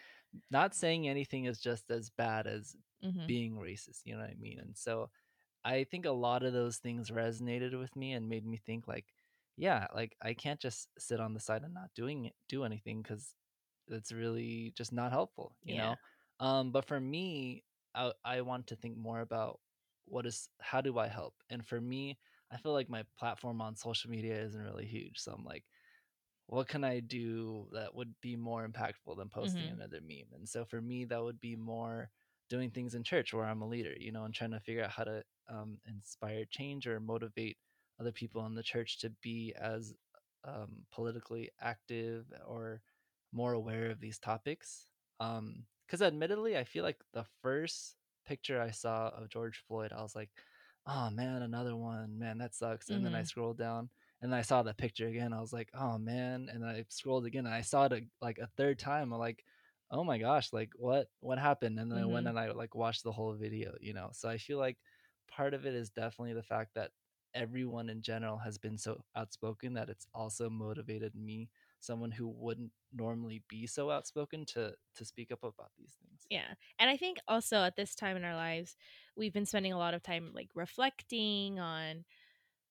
not saying anything is just as bad as Mhm. being racist. You know what I mean? And so I think a lot of those things resonated with me and made me think like, yeah, like I can't just sit on the side and not doing it, do anything because it's really just not helpful, you Yeah. know. Um, but for me, I I want to think more about what is how do I help, and for me, I feel like my platform on social media isn't really huge, so I'm like, what can I do that would be more impactful than posting Mhm. another meme? And so for me, that would be more doing things in church where I'm a leader, you know, and trying to figure out how to um, inspire change or motivate other people in the church to be as um, politically active or more aware of these topics. Because admittedly, I feel like the first picture I saw of George Floyd, I was like, oh man, another one. Man, that sucks. And then I Mhm. scrolled down and I saw the picture again. I was like, oh man. And then I scrolled again and I saw it a, like a third time. I'm like, oh my gosh, like what what happened? And then I went Mhm. and I like watched the whole video, you know. So I feel like part of it is definitely the fact that everyone in general has been so outspoken that it's also motivated me, someone who wouldn't normally be so outspoken, to to speak up about these things. Yeah. And I think also at this time in our lives, we've been spending a lot of time like reflecting on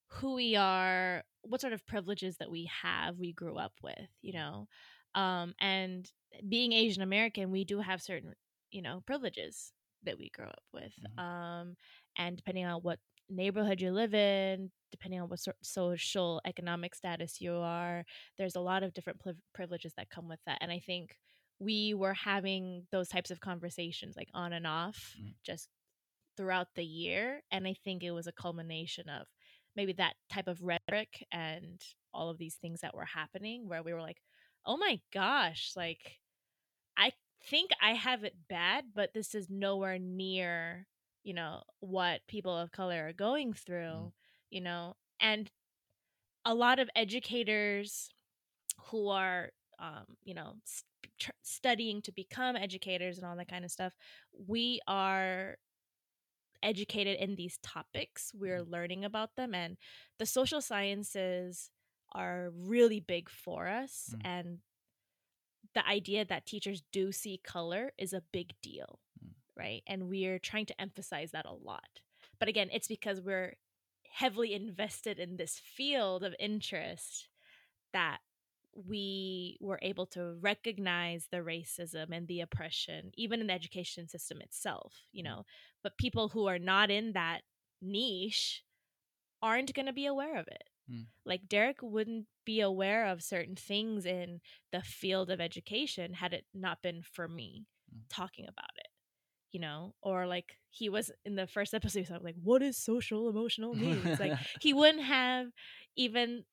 who we are, what sort of privileges that we have, we grew up with, you know. Um, and being Asian American, we do have certain, you know, privileges that we grow up with. Mhm. Um, and depending on what neighborhood you live in, depending on what sort social economic status you are, there's a lot of different priv- privileges that come with that. And I think we were having those types of conversations like on and off Mhm. just throughout the year. And I think it was a culmination of maybe that type of rhetoric and all of these things that were happening where we were like, oh my gosh, like I think I have it bad, but this is nowhere near you know what people of color are going through you know and a lot of educators who are um, you know st- tr- studying to become educators and all that kind of stuff we are educated in these topics we're learning about them and the social sciences are really big for us Mm. and the idea that teachers do see color is a big deal Mm. Right? And we're trying to emphasize that a lot. But again it's because we're heavily invested in this field of interest that we were able to recognize the racism and the oppression even in the education system itself you know? But people who are not in that niche aren't going to be aware of it. Mm. like derek wouldn't be aware of certain things in the field of education had it not been for me Mm. talking about it you know or like he was in the first episode was like what is social emotional needs like he wouldn't have even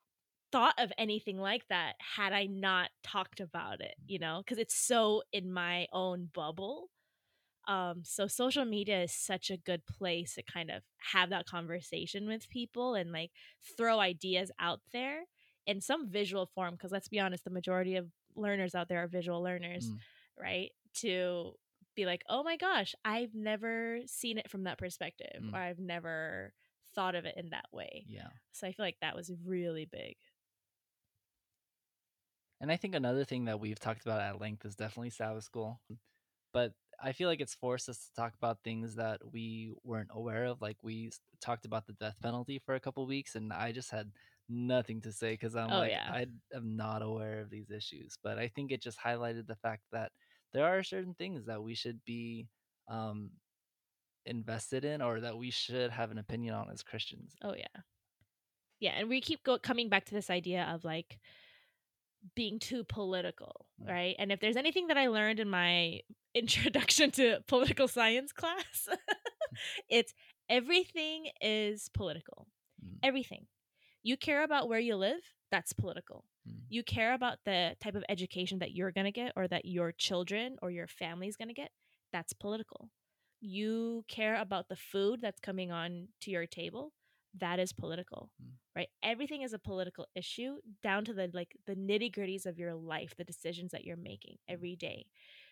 thought of anything like that had I not talked about it, you know, because it's so in my own bubble. Um, so social media is such a good place to kind of have that conversation with people and like throw ideas out there in some visual form. Because let's be honest, the majority of learners out there are visual learners, Mm. right? To be like, oh my gosh, I've never seen it from that perspective, Mm. or I've never thought of it in that way. yeah. So I feel like that was really big. And I think another thing that we've talked about at length is definitely Sabbath school. But I feel like it's forced us to talk about things that we weren't aware of. Like we talked about the death penalty for a couple weeks, and I just had nothing to say because I'm Oh, like, yeah. I am not aware of these issues. But I think it just highlighted the fact that there are certain things that we should be um, invested in or that we should have an opinion on as Christians. Oh yeah, yeah, and we keep go- coming back to this idea of like being too political, Mm. right? And if there's anything that I learned in my introduction to political science class, it's everything is political. Mm. Everything. You care about where you live, that's political. Mm. You care about the type of education that you're going to get or that your children or your family is going to get, that's political. You care about the food that's coming on to your table, that is political. Mm. Right? Everything is a political issue down to the like the nitty-gritties of your life, the decisions that you're making every day.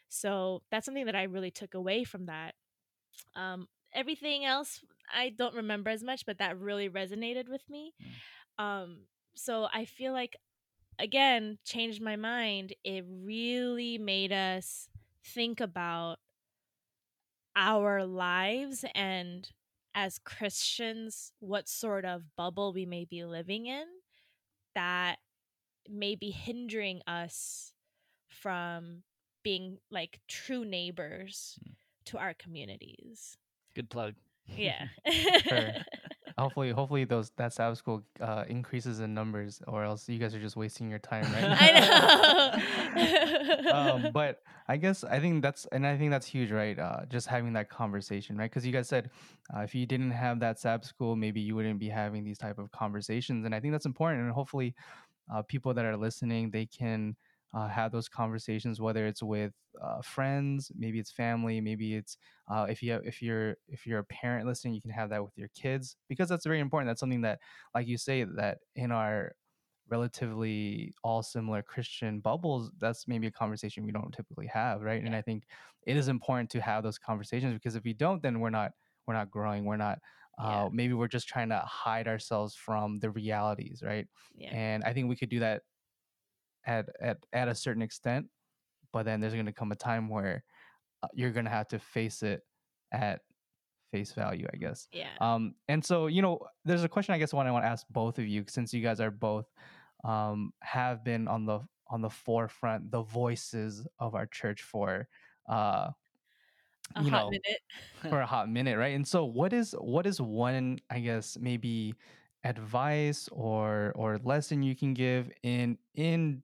So, that's something that I really took away from that. Um everything else I don't remember as much, but that really resonated with me. Um so I feel like again changed my mind. It really made us think about our lives and as Christians what sort of bubble we may be living in that may be hindering us from being like true neighbors Mm. to our communities. Good plug. Yeah. Hopefully, hopefully those that Sabbath school uh, increases in numbers, or else you guys are just wasting your time, right? I know. um, but I guess I think that's and I think that's huge, right? Uh, just having that conversation, right? Because you guys said uh, if you didn't have that Sabbath school, maybe you wouldn't be having these type of conversations, and I think that's important. And hopefully, uh, people that are listening, they can uh, have those conversations, whether it's with uh, friends, maybe it's family, maybe it's uh, if you have, if you're if you're a parent listening, you can have that with your kids because that's very important. That's something that, like you say, that in our relatively all similar Christian bubbles, that's maybe a conversation we don't typically have, right? And I think it is important to have those conversations because if we don't, then we're not we're not growing. We're not. Uh, Yeah. Maybe we're just trying to hide ourselves from the realities, right? yeah. And I think we could do that at at at a certain extent, but then there's going to come a time where uh, you're going to have to face it at face value, I guess. Yeah. Um, and so, you know, there's a question I guess one I want to ask both of you, since you guys are both um, have been on the on the forefront, the voices of our church for uh, a you hot know, minute. for a hot minute, right? And so, what is what is one, I guess, maybe advice or or lesson you can give in in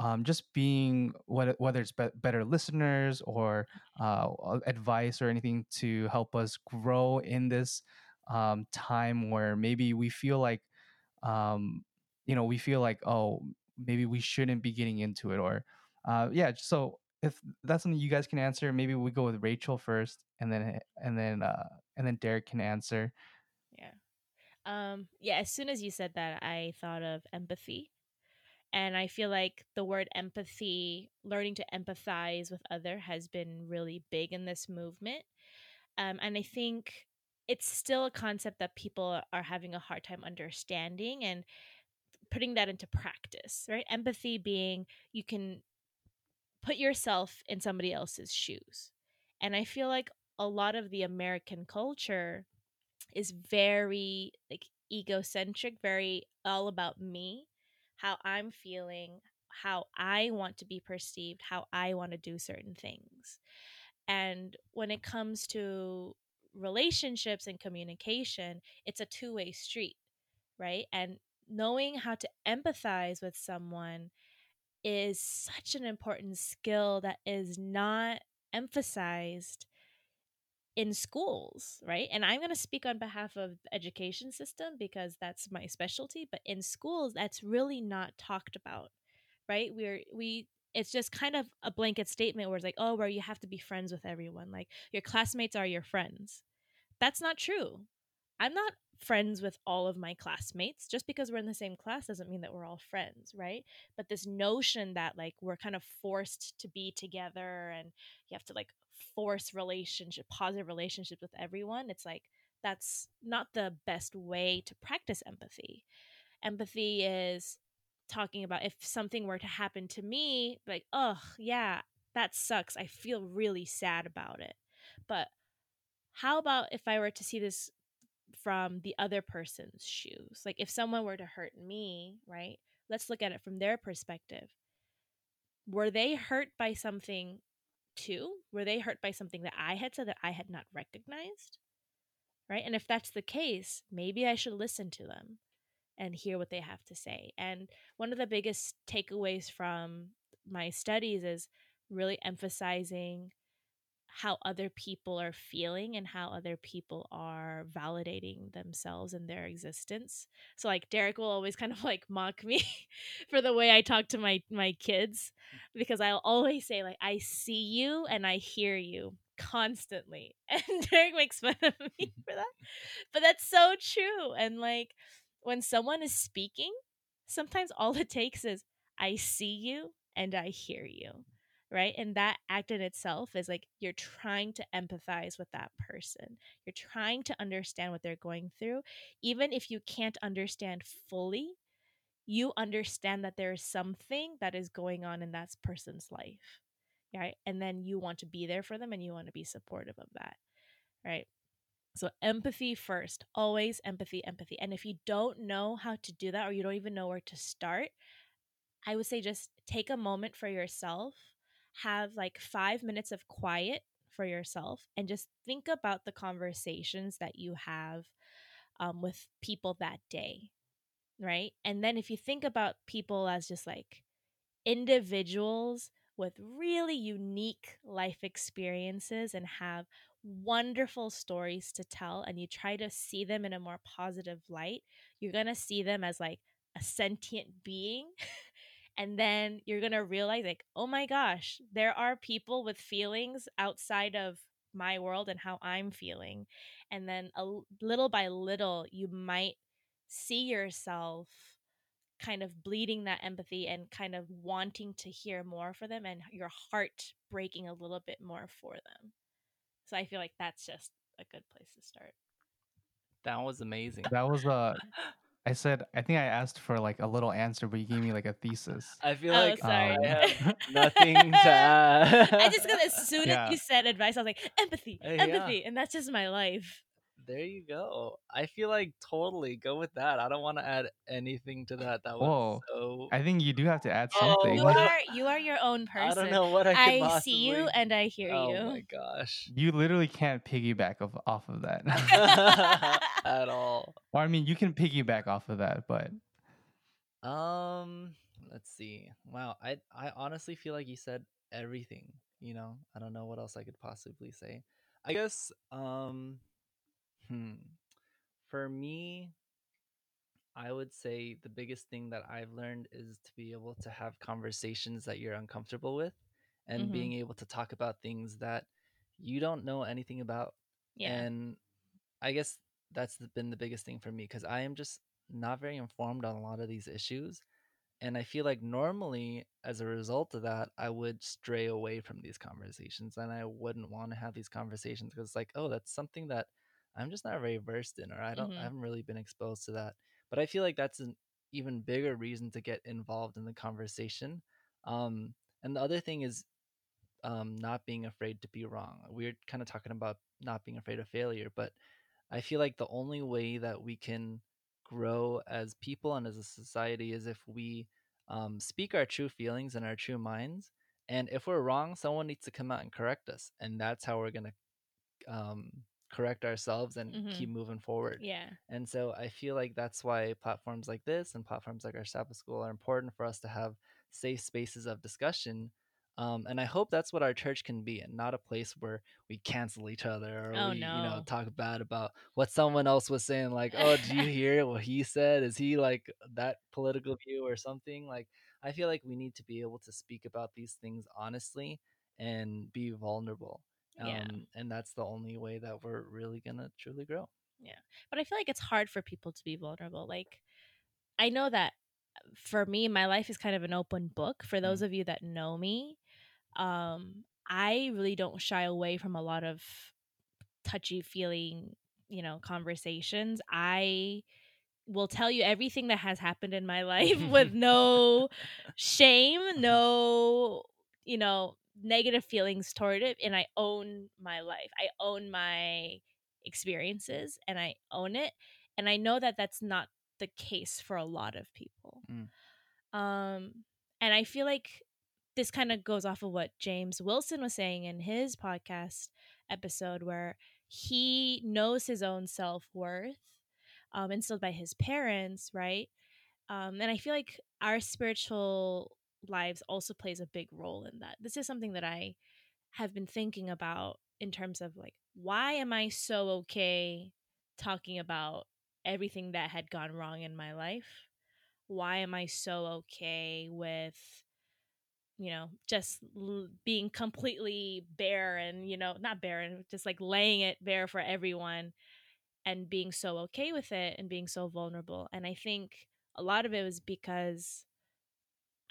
um, just being whether it's be- better listeners or uh, advice or anything to help us grow in this um, time where maybe we feel like um, you know we feel like oh maybe we shouldn't be getting into it or uh, yeah so if that's something you guys can answer maybe we go with rachel first and then and then uh, and then Derek can answer. Yeah. Um, yeah, as soon as you said that, I thought of empathy. And I feel like the word empathy, learning to empathize with other has been really big in this movement. Um, and I think it's still a concept that people are having a hard time understanding and putting that into practice, right? Empathy being you can put yourself in somebody else's shoes. And I feel like a lot of the American culture is very like egocentric, very all about me, how I'm feeling, how I want to be perceived, how I want to do certain things. And when it comes to relationships and communication, it's a two way street, right? And knowing how to empathize with someone is such an important skill that is not emphasized in schools, right? And I'm going to speak on behalf of the education system because that's my specialty, but in schools that's really not talked about, right? We're we it's just kind of a blanket statement where it's like, "Oh, where you have to be friends with everyone. Like your classmates are your friends." That's not true. I'm not friends with all of my classmates. Just because we're in the same class doesn't mean that we're all friends, right? But this notion that like we're kind of forced to be together and you have to like force relationship, positive relationships with everyone, it's like that's not the best way to practice empathy. Empathy is talking about if something were to happen to me, like, oh, yeah, that sucks. I feel really sad about it. But how about if I were to see this from the other person's shoes? Like, if someone were to hurt me, right? Let's look at it from their perspective. Were they hurt by something too? Were they hurt by something that I had said that I had not recognized? Right? And if that's the case, maybe I should listen to them and hear what they have to say. And one of the biggest takeaways from my studies is really emphasizing how other people are feeling and how other people are validating themselves and their existence. So like Derek will always kind of like mock me for the way I talk to my my kids because I'll always say like I see you and I hear you constantly. And Derek makes fun of me for that. But that's so true. And like when someone is speaking, sometimes all it takes is I see you and I hear you right? And that act in itself is like you're trying to empathize with that person. You're trying to understand what they're going through. Even if you can't understand fully, you understand that there is something that is going on in that person's life, right? And then you want to be there for them and you want to be supportive of that, right? So, empathy first, always empathy, empathy. And if you don't know how to do that or you don't even know where to start, I would say just take a moment for yourself have like five minutes of quiet for yourself and just think about the conversations that you have um, with people that day, right? And then if you think about people as just like individuals with really unique life experiences and have wonderful stories to tell, and you try to see them in a more positive light, you're gonna see them as like a sentient being and then you're going to realize like oh my gosh there are people with feelings outside of my world and how i'm feeling. And then a little by little you might see yourself kind of bleeding that empathy and kind of wanting to hear more for them and your heart breaking a little bit more for them. So i feel like that's just a good place to start. That was amazing. That was uh I said I think I asked for like a little answer, but you gave me like a thesis. I feel Oh, like sorry. I have nothing to add. i just got as soon Yeah. as you said advice i was like empathy Uh, yeah. empathy and that's just my life there you go. I feel like totally go with that. I don't want to add anything to that. That was Whoa. so. I think you do have to add something. Oh, something. you are you are your own person I don't know what I could I see you and I hear oh you. Oh my gosh. You literally can't piggyback of, off of that. At all. or I mean, you can piggyback off of that, but Um, let's see. Wow, I I honestly feel like you said everything. You know, I don't know what else I could possibly say. I guess um, hmm, for me, I would say the biggest thing that I've learned is to be able to have conversations that you're uncomfortable with, and Mhm. being able to talk about things that you don't know anything about Yeah. and I guess that's been the biggest thing for me because I am just not very informed on a lot of these issues. And I feel like normally, as a result of that, I would stray away from these conversations and I wouldn't want to have these conversations because it's like, oh, that's something that I'm just not very versed in, or I don't, I Mhm. haven't really been exposed to that. But I feel like that's an even bigger reason to get involved in the conversation. Um, and the other thing is um, not being afraid to be wrong. We're kind of talking about not being afraid of failure, but I feel like the only way that we can grow as people and as a society is if we um, speak our true feelings and our true minds. And if we're wrong, someone needs to come out and correct us. And that's how we're going to um, correct ourselves and Mhm. keep moving forward. Yeah. And so I feel like that's why platforms like this and platforms like our Sabbath School are important for us to have safe spaces of discussion. Um, and I hope that's what our church can be, and not a place where we cancel each other or Oh, we, you know, talk bad about what someone else was saying. Like, oh, do you hear what he said? Is he like that political view or something? Like, I feel like we need to be able to speak about these things honestly and be vulnerable. Yeah. Um, and that's the only way that we're really gonna truly grow. Yeah. But I feel like it's hard for people to be vulnerable. Like, I know that for me, my life is kind of an open book. For those of you that know me, um, I really don't shy away from a lot of touchy feeling, you know, conversations. I will tell you everything that has happened in my life with no shame, no, you know, negative feelings toward it. And I own my life. I own my experiences and I own it. And I know that that's not the case for a lot of people. Mm. Um, and I feel like this kind of goes off of what James Wilson was saying in his podcast episode, where he knows his own self worth, um, instilled by his parents, right? Um, and I feel like our spiritual lives also plays a big role in that. This is something that I have been thinking about in terms of like, why am I so okay talking about everything that had gone wrong in my life? Why am I so okay with, you know, just l- being completely bare and, you know, not barren, just like laying it bare for everyone and being so okay with it and being so vulnerable. And I think a lot of it was because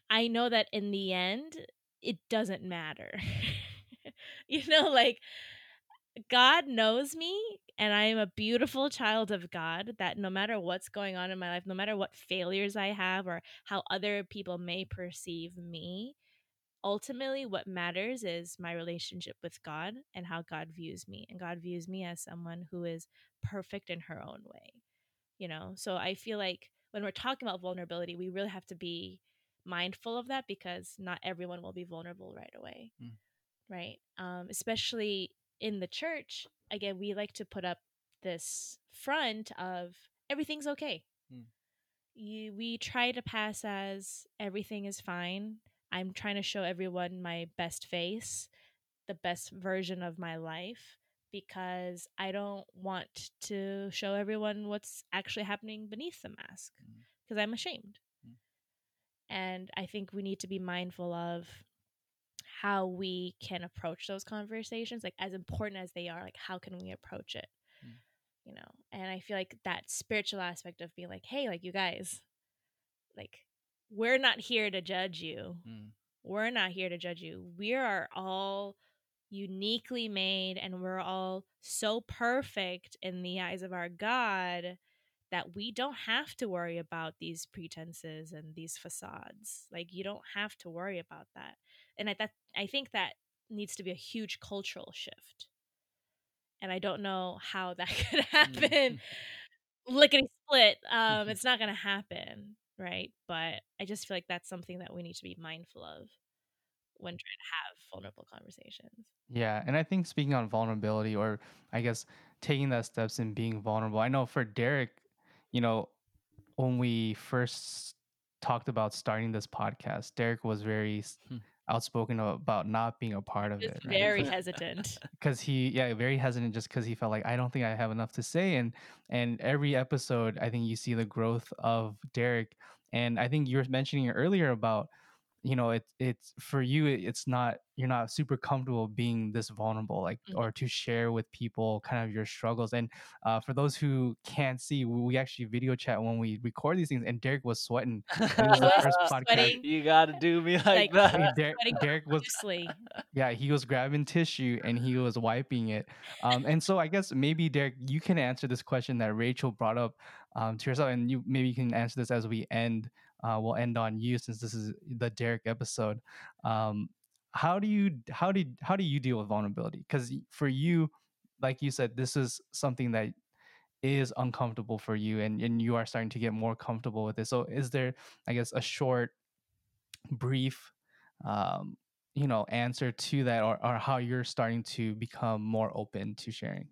I know that in the end, it doesn't matter. you know, like God knows me and I am a beautiful child of God that no matter what's going on in my life, no matter what failures I have or how other people may perceive me, ultimately what matters is my relationship with God and how God views me. And God views me as someone who is perfect in her own way. You know, so I feel like when we're talking about vulnerability, we really have to be mindful of that because not everyone will be vulnerable right away. Mm. Right? Um, especially in the church, again, we like to put up this front of everything's okay. Mm. You, we try to pass as everything is fine. I'm trying to show everyone my best face, the best version of my life, because I don't want to show everyone what's actually happening beneath the mask, Mm. because I'm ashamed. And I think we need to be mindful of how we can approach those conversations, like as important as they are, like how can we approach it? Mm. You know, and I feel like that spiritual aspect of being like, hey, like you guys, like we're not here to judge you. Mm. We're not here to judge you. We are all uniquely made and we're all so perfect in the eyes of our God that we don't have to worry about these pretenses and these facades. Like you don't have to worry about that. And I that I think that needs to be a huge cultural shift. And I don't know how that could happen. Lickety split. Um, it's not gonna happen, right? But I just feel like that's something that we need to be mindful of when trying to have vulnerable conversations. Yeah, and I think speaking on vulnerability, or I guess taking that steps and being vulnerable. I know for Derek, you know, when we first talked about starting this podcast, Derek was very Hmm. outspoken about not being a part of Just it, very right? hesitant. Because he, yeah, very hesitant, just because he felt like I don't think I have enough to say, and and every episode, I think you see the growth of Derek, and I think you were mentioning earlier about you know it, it's for you it's not you're not super comfortable being this vulnerable like Mhm. or to share with people kind of your struggles and uh, for those who can't see we we actually video chat when we record these things and derek was sweating. This is He the was first podcast sweating. You gotta do me like, like I mean, that. derek, derek was yeah he was grabbing tissue and he was wiping it. Um, and so i guess maybe derek you can answer this question that rachel brought up um, to yourself and you maybe you can answer this as we end uh, we'll end on you since this is the derek episode um, how do you how do how do you deal with vulnerability because for you like you said this is something that is uncomfortable for you and, and you are starting to get more comfortable with it so is there i guess a short brief um, you know answer to that or, or how you're starting to become more open to sharing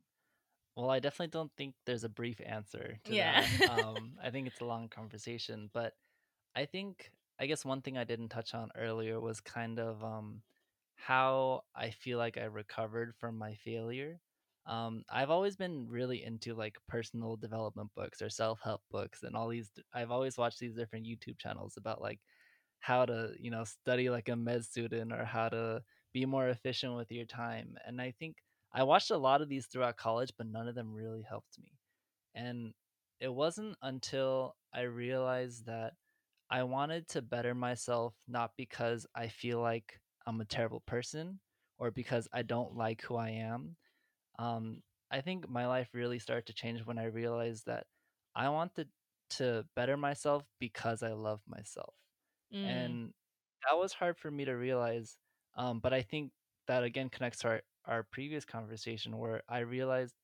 Well, I definitely don't think there's a brief answer to Yeah. that. Um, I think it's a long conversation, but I think I guess one thing I didn't touch on earlier was kind of um, how I feel like I recovered from my failure. Um, I've always been really into like personal development books or self-help books and all these. I've always watched these different YouTube channels about like how to you know study like a med student or how to be more efficient with your time and i think i watched a lot of these throughout college but none of them really helped me and it wasn't until i realized that i wanted to better myself not because i feel like i'm a terrible person or because i don't like who i am. Um, I think my life really started to change when I realized that I wanted to better myself because I love myself. Mm, and that was hard for me to realize um, but i think that again connects to our, our previous conversation where i realized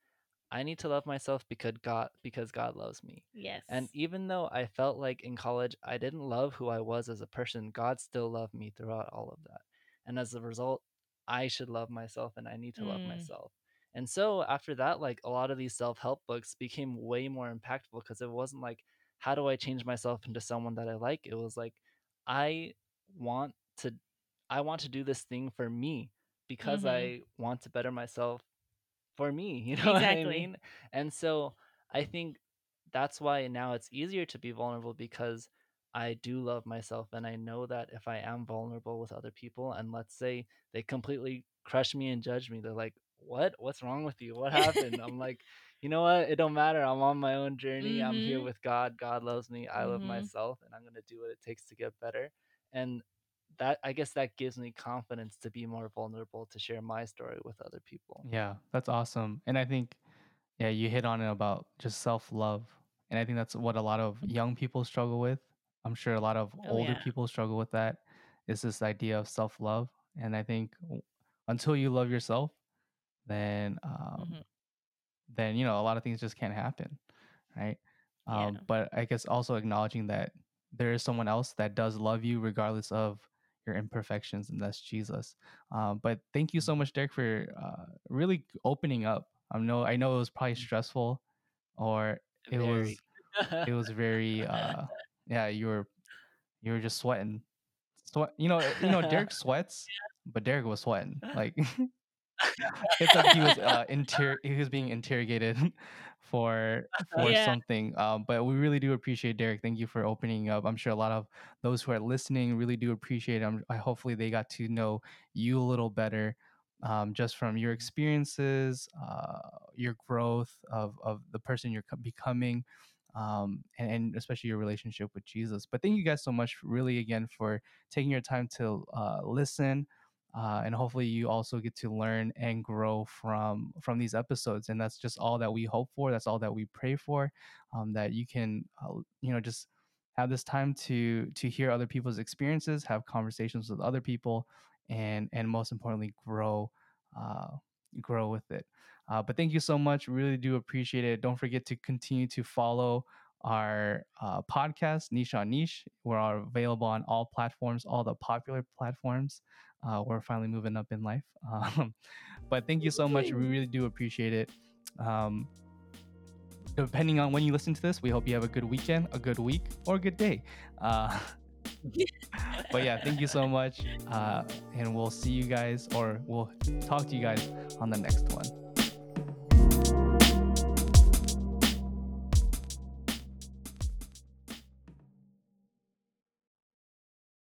i need to love myself because god because god loves me yes. and even though i felt like in college i didn't love who i was as a person god still loved me throughout all of that and as a result i should love myself and i need to love Mm. myself and so after that like a lot of these self-help books became way more impactful because it wasn't like how do i change myself into someone that i like it was like I want to I want to do this thing for me because Mhm. I want to better myself for me, you know what I Exactly. mean? And so I think that's why now it's easier to be vulnerable because I do love myself and I know that if I am vulnerable with other people and let's say they completely crush me and judge me, they're like, "What? What's wrong with you? What happened?" I'm like, "You know what? It don't matter. I'm on my own journey. I'm here Mhm. with God. God loves me. I love Mhm. myself and I'm going to do what it takes to get better." And that I guess that gives me confidence to be more vulnerable to share my story with other people. yeah that's awesome and i think yeah you hit on it about just self-love and i think that's what a lot of young people struggle with i'm sure a lot of Oh older yeah. people struggle with that is this idea of self-love and i think until you love yourself then um, Mhm. then you know a lot of things just can't happen right Yeah. um, but i guess also acknowledging that there is someone else that does love you regardless of your imperfections and that's jesus um, but thank you so much derek for uh, really opening up. I know i know it was probably stressful or it Very. was it was very uh yeah you were you were just sweating. Sweat you know you know derek sweats but derek was sweating like it's like he was uh inter he was being interrogated for for Yeah. something um but we really do appreciate derek thank you for opening up i'm sure a lot of those who are listening really do appreciate it I'm, I, hopefully they got to know you a little better um, just from your experiences uh, your growth of, of the person you're becoming um, and, and especially your relationship with jesus but thank you guys so much really again for taking your time to uh, listen uh, and hopefully you also get to learn and grow from from these episodes and that's just all that we hope for that's all that we pray for um, that you can uh, you know just have this time to to hear other people's experiences have conversations with other people and and most importantly grow uh, grow with it. Uh, but thank you so much really do appreciate it. Don't forget to continue to follow our uh, podcast niche on niche. We're available on all platforms all the popular platforms uh, we're finally moving up in life. Um, but thank you so much. We really do appreciate it. Um, depending on when you listen to this, we hope you have a good weekend, a good week, or a good day. Uh, but yeah, thank you so much. Uh, and we'll see you guys, or we'll talk to you guys on the next one.